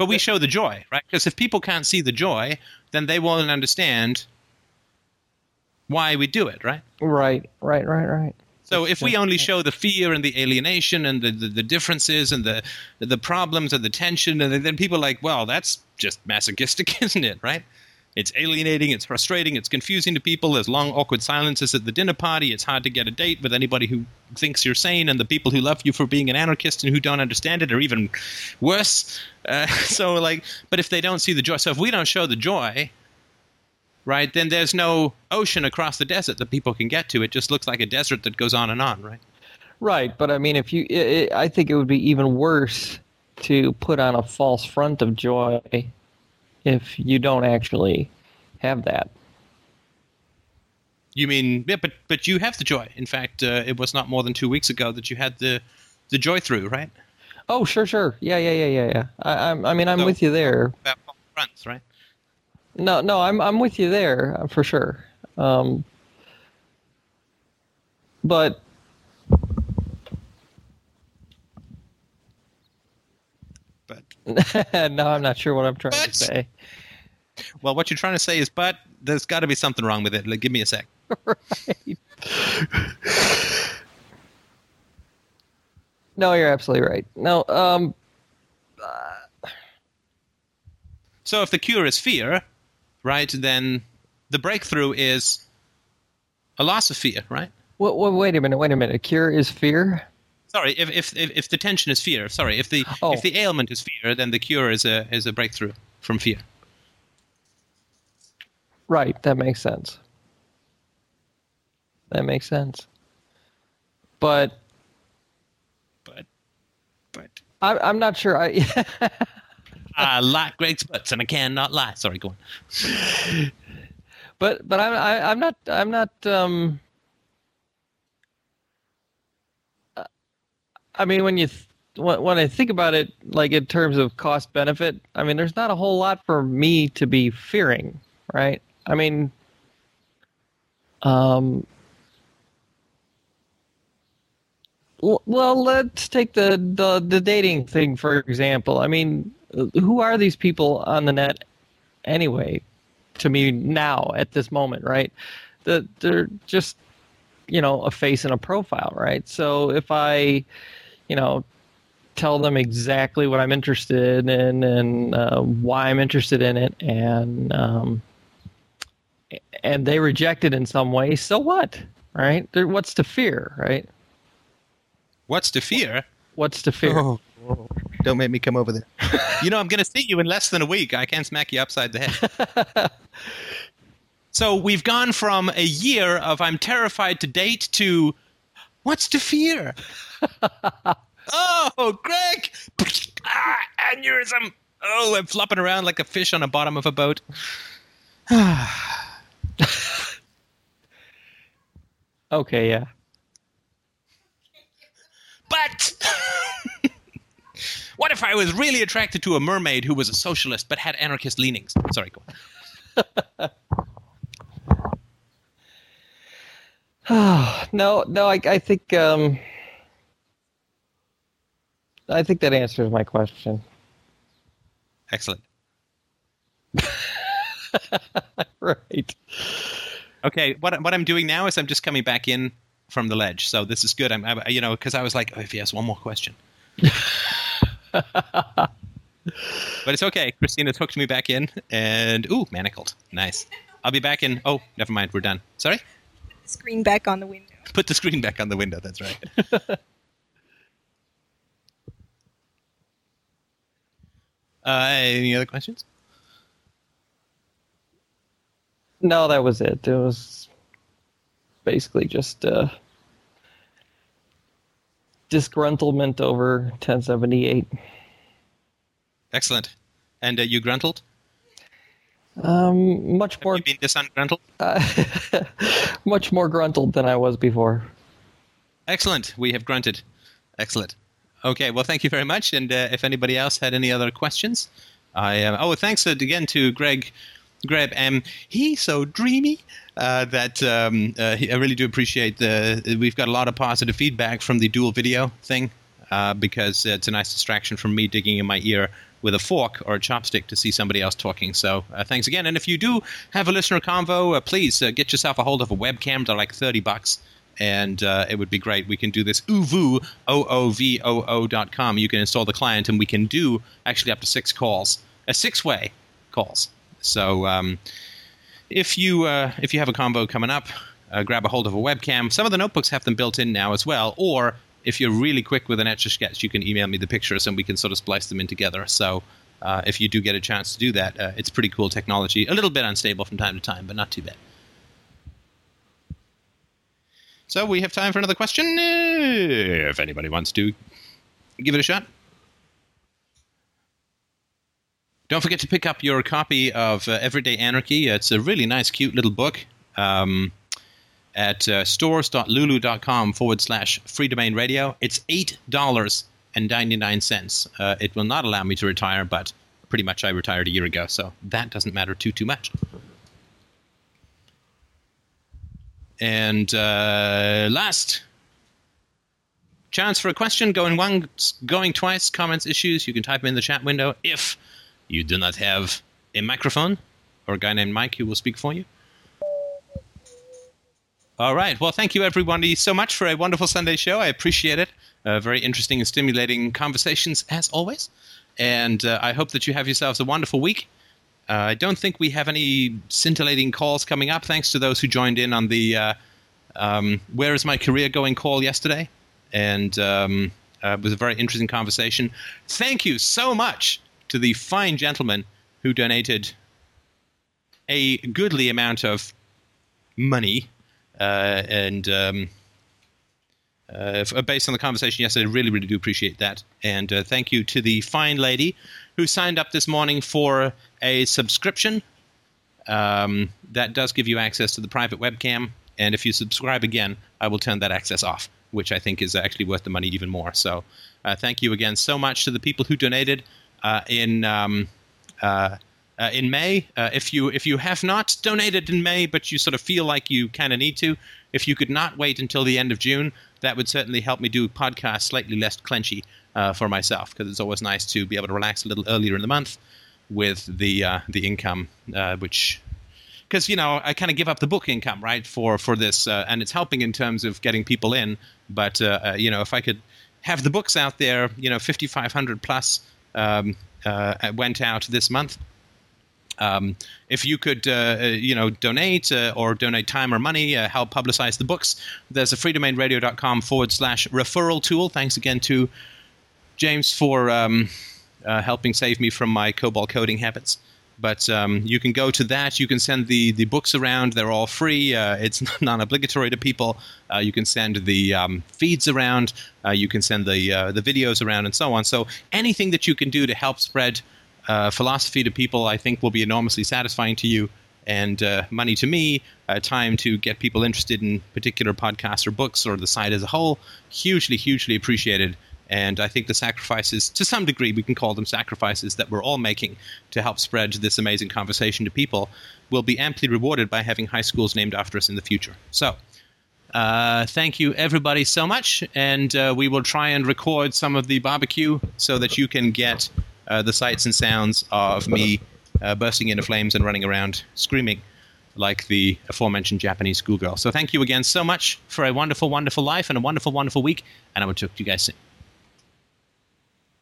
but we show the joy, right? Because if people can't see the joy, then they won't understand why we do it, right? Right, right, right, right. So if we only show the fear and the alienation and the, the, the differences and the the problems and the tension, and then people are like, well, that's just masochistic, isn't it? Right? It's alienating, it's frustrating, it's confusing to people. There's long, awkward silences at the dinner party. It's hard to get a date with anybody who thinks you're sane, and the people who love you for being an anarchist and who don't understand it are even worse. Uh, so, like, but if they don't see the joy, so if we don't show the joy, right, then there's no ocean across the desert that people can get to. It just looks like a desert that goes on and on, right? Right, but I mean, if you, it, I think it would be even worse to put on a false front of joy if you don't actually have that. You mean, yeah, but but you have the joy. In fact, uh, it was not more than two weeks ago that you had the the joy through, right? Oh, sure, sure, yeah, yeah, yeah, yeah, yeah. I, I, I mean, I'm so, with you there. About fronts, right? No, no, I'm I'm with you there uh, for sure. Um, but no, I'm not sure what I'm trying but, to say. Well, what you're trying to say is, but there's got to be something wrong with it. Like, give me a sec. right. no, you're absolutely right. No, um. Uh, so if the cure is fear, right, then the breakthrough is a loss of fear, right? Well, well, wait a minute. Wait a minute. A cure is fear. Sorry, if, if if if the tension is fear, sorry, if the oh. if the ailment is fear, then the cure is a is a breakthrough from fear. Right, that makes sense. That makes sense. But but but I'm I'm not sure. I I like Greg's butts and I cannot lie. Sorry, go on. But but I'm I, am i am not I'm not um I mean, when you th- when I think about it, like in terms of cost benefit, I mean, there's not a whole lot for me to be fearing, right? I mean, um, well, let's take the, the the dating thing for example. I mean, who are these people on the net anyway? To me now at this moment, right? That they're just you know a face and a profile, right? So if I you know, tell them exactly what I'm interested in and uh, why I'm interested in it, and um, and they reject it in some way. So what, right? what's to fear, right? What's to fear? What's to fear? Oh, oh, don't make me come over there. you know, I'm going to see you in less than a week. I can't smack you upside the head. so we've gone from a year of I'm terrified to date to what's to fear? oh, Greg! Ah, aneurysm! Oh, I'm flopping around like a fish on the bottom of a boat. okay, yeah. But what if I was really attracted to a mermaid who was a socialist but had anarchist leanings? Sorry, go on. no, no, I, I think um, I think that answers my question. Excellent. right. Okay, what what I'm doing now is I'm just coming back in from the ledge, so this is good. I'm, I, you know, because I was like, oh, if he has one more question. but it's okay. Christina hooked me back in, and ooh, manacled, nice. I'll be back in. Oh, never mind, we're done. Sorry. Screen back on the window. Put the screen back on the window. That's right. uh, any other questions? No, that was it. It was basically just uh, disgruntlement over 1078. Excellent. And uh, you gruntled? Um, much Have more. you been disgruntled? Uh, much more gruntled than I was before. Excellent. We have grunted. Excellent. Okay. Well, thank you very much. And uh, if anybody else had any other questions, I uh, oh thanks again to Greg. Greg, um, he's so dreamy uh, that um, uh, he, I really do appreciate the. We've got a lot of positive feedback from the dual video thing uh, because it's a nice distraction from me digging in my ear with a fork or a chopstick to see somebody else talking. So uh, thanks again. And if you do have a listener convo, uh, please uh, get yourself a hold of a webcam. They're like thirty bucks. And uh, it would be great. We can do this ooVoo, O-O-V-O-O dot com. You can install the client, and we can do actually up to six calls, a six-way calls. So um, if you uh, if you have a convo coming up, uh, grab a hold of a webcam. Some of the notebooks have them built in now as well. Or if you're really quick with an etch a sketch, you can email me the pictures and we can sort of splice them in together. So uh, if you do get a chance to do that, uh, it's pretty cool technology. A little bit unstable from time to time, but not too bad. So we have time for another question. If anybody wants to give it a shot. Don't forget to pick up your copy of uh, Everyday Anarchy. It's a really nice, cute little book um, at uh, stores.lulu.com forward slash freedomainradio. It's $8.99. Uh, it will not allow me to retire, but pretty much I retired a year ago, so that doesn't matter too, too much. And uh, last chance for a question going once, going twice, comments, issues. You can type them in the chat window if you do not have a microphone or a guy named Mike who will speak for you. All right. Well, thank you, everybody, so much for a wonderful Sunday show. I appreciate it. Uh, very interesting and stimulating conversations, as always. And uh, I hope that you have yourselves a wonderful week. Uh, I don't think we have any scintillating calls coming up, thanks to those who joined in on the uh, um, Where is My Career Going call yesterday. And um, uh, it was a very interesting conversation. Thank you so much to the fine gentleman who donated a goodly amount of money and um, uh, based on the conversation yesterday, I really, really do appreciate that. And uh, thank you to the fine lady who signed up this morning for a subscription. Um, that does give you access to the private webcam. And if you subscribe again, I will turn that access off, which I think is actually worth the money even more. So uh, thank you again so much to the people who donated uh, in. Um, uh, uh, in May. Uh, if you if you have not donated in May, but you sort of feel like you kind of need to, if you could not wait until the end of June, that would certainly help me do podcasts slightly less clenchy uh, for myself because it's always nice to be able to relax a little earlier in the month with the uh, the income, uh, which because you know I kind of give up the book income right for for this, uh, and it's helping in terms of getting people in. But you know if I could have the books out there, you know, 5,500 plus um, went out this month. Um, if you could, uh, you know, donate uh, or donate time or money, uh, help publicize the books, there's a freedomainradio.com forward slash referral tool. Thanks again to James for um, helping save me from my COBOL coding habits. But um, you can go to that. You can send the, the books around. They're all free. Uh, it's non obligatory to people. Uh, you can send the um, feeds around. Uh, you can send the, the videos around and so on. So anything that you can do to help spread uh, philosophy to people, I think, will be enormously satisfying to you. And uh, money to me, uh, time to get people interested in particular podcasts or books or the site as a whole, hugely, hugely appreciated. And I think the sacrifices, to some degree, we can call them sacrifices that we're all making to help spread this amazing conversation to people, will be amply rewarded by having high schools named after us in the future. So, uh, thank you, everybody, so much. And uh, we will try and record some of the barbecue so that you can get uh, the sights and sounds of me uh, bursting into flames and running around screaming like the aforementioned Japanese schoolgirl. So thank you again so much for a wonderful, wonderful life and a wonderful, wonderful week. And I will talk to you guys soon.